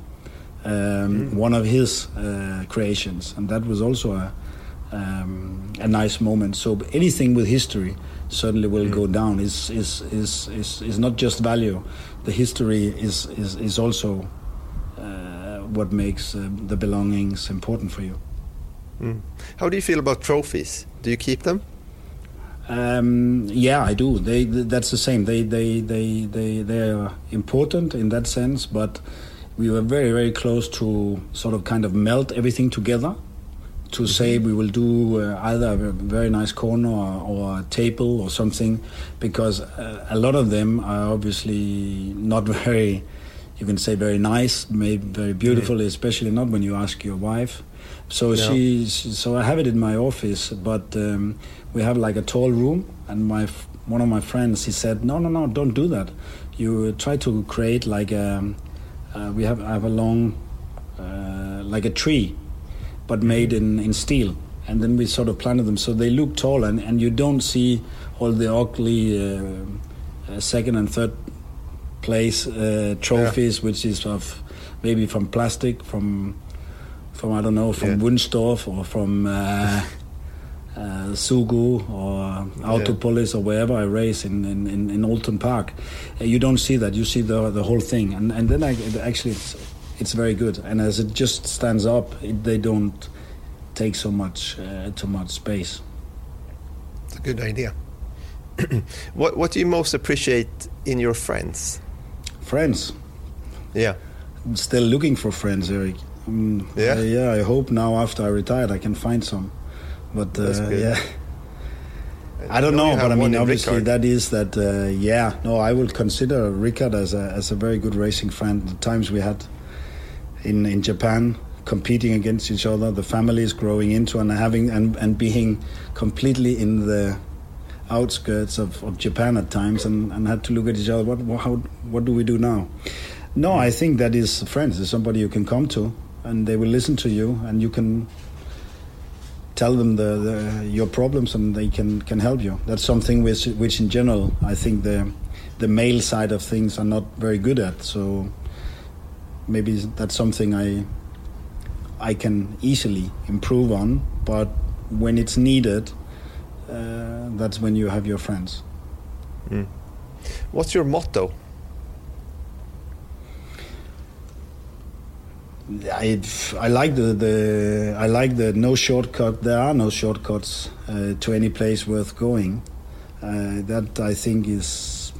S3: um, mm. one of his uh, creations, and that was also a um, a nice moment. So anything with history certainly will mm. go down. Is is is is is not just value. The history is is is also uh, what makes uh, the belongings important for you.
S2: Mm. How do you feel about trophies? Do you keep them?
S3: Um, yeah, I do. They, that's the same. They, they, they, they, they are important in that sense, but we were very very close to sort of kind of melt everything together to say we will do uh, either a very nice corner or, or, a table or something, because uh, a lot of them are obviously not very, you can say very nice, maybe very beautiful, mm. especially not when you ask your wife. So yeah. she, so I have it in my office, but um, we have like a tall room, and my one of my friends he said, no, no, no, don't do that. You try to create like a, uh, we have I have a long, uh, like a tree but made in, in steel. And then we sort of planted them so they look tall, and, and you don't see all the ugly uh, uh, second and third place uh, trophies, yeah. which is of maybe from plastic, from from I don't know, from yeah. Wunstorf or from uh, uh, Sugo or Autopolis yeah. or wherever I race in in, in, in Oulton Park. Uh, you don't see that. You see the the whole thing, and and then I, actually it's it's very good. And as it just stands up, it, they don't take so much uh, too much space.
S2: It's a good idea. what What do you most appreciate in your friends?
S3: Friends.
S2: Yeah.
S3: I'm still looking for friends, Erik. Um, yeah. Uh, yeah. I hope now after I retired I can find some. But uh, yeah. I don't know, but I mean, obviously, Rickard. that is that. Uh, yeah, no, I will consider Rickard as a as a very good racing friend. The times we had in, in Japan competing against each other, the families growing into and having and, and being completely in the outskirts of, of Japan at times and, and had to look at each other. What how what do we do now? No, I think that is friends. Is somebody you can come to and they will listen to you and you can tell them the, the, your problems and they can, can help you. That's something which which in general I think the the male side of things are not very good at. So maybe that's something I I can easily improve on. But when it's needed, uh, that's when you have your friends.
S2: Mm. What's your motto?
S3: I, I like the, the I like the no shortcut. There are no shortcuts uh, to any place worth going. Uh, that I think is,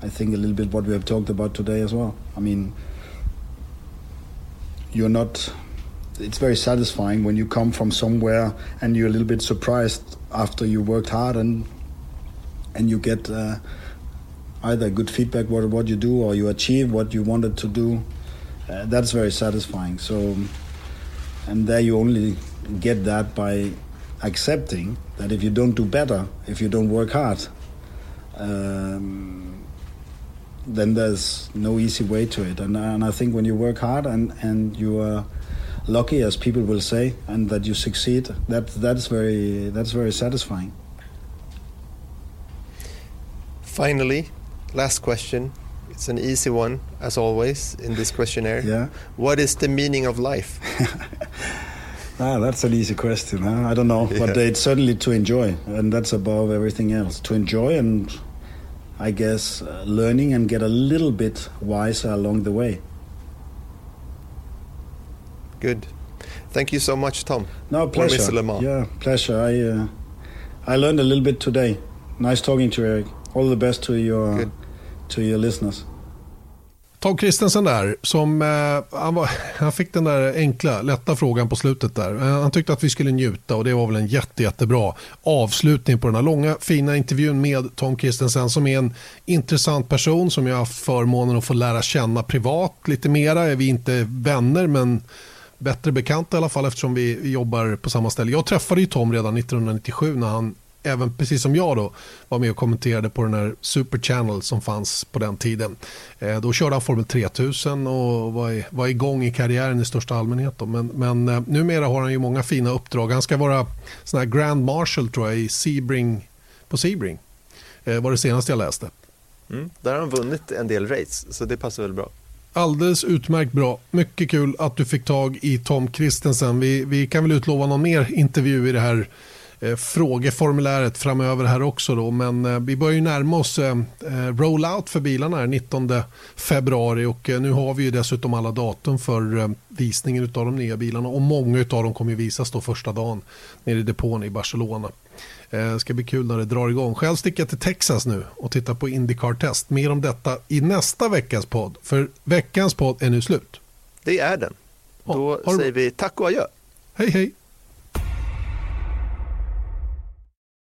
S3: I think a little bit what we have talked about today as well. I mean, you're not it's very satisfying when you come from somewhere and you're a little bit surprised after you worked hard and and you get uh, either good feedback what what you do or you achieve what you wanted to do. Uh, that's very satisfying. So, and there you only get that by accepting that if you don't do better, if you don't work hard, um, then there's no easy way to it. And, and I think when you work hard and, and you are lucky, as people will say, and that you succeed, that that's very that's very satisfying.
S2: Finally, last question. It's an easy one, as always, in this questionnaire.
S3: yeah.
S2: What is the meaning of life?
S3: ah, that's an easy question. Huh? I don't know, yeah. but it's certainly to enjoy, and that's above everything else. To enjoy and I guess, uh, learning and get a little bit wiser along the way.
S2: Good. Thank you so much, Tom.
S3: No, pleasure. Yeah, pleasure. I uh, I learned a little bit today. Nice talking to you, Erik. All the best to your Good. to your listeners.
S1: Tom Kristensen där, som, eh, han, var, han, fick den där enkla, lätta frågan på slutet där. Eh, han tyckte att vi skulle njuta och det var väl en jätte, jättebra avslutning på den här långa fina intervjun med Tom Kristensen som är en intressant person som jag har haft förmånen att få lära känna privat lite mera. Är vi inte vänner men bättre bekanta i alla fall eftersom vi jobbar på samma ställe. Jag träffade ju Tom redan 1997 när han även precis som jag då var med och kommenterade på den här Super Channel som fanns på den tiden. Eh, då körde han Formel 3000 och var, var igång i karriären i största allmänhet. Då. Men, men eh, numera har han ju många fina uppdrag. Han ska vara sån här Grand Marshal tror jag i Sebring, på Sebring. Eh, var det senaste jag läste.
S2: Mm, där har han vunnit en del race så det passar väl bra.
S1: Alldeles utmärkt bra. Mycket kul att du fick tag i Tom Kristensen. Vi, vi kan väl utlova någon mer intervju i det här frågeformuläret framöver här också. Då. Men eh, vi börjar ju närma oss eh, eh rollout för bilarna här 19 februari och eh, nu har vi ju dessutom alla datum för eh, visningen av de nya bilarna och många av dem kommer ju visas då första dagen nere i depån i Barcelona. Det ska bli kul när det drar igång. Själv sticker jag till Texas nu och tittar på Indycar-test. Mer om detta i nästa veckas podd. För veckans podd är nu slut.
S2: Det är den. Då ja, säger vi tack och adjö.
S1: Hej hej.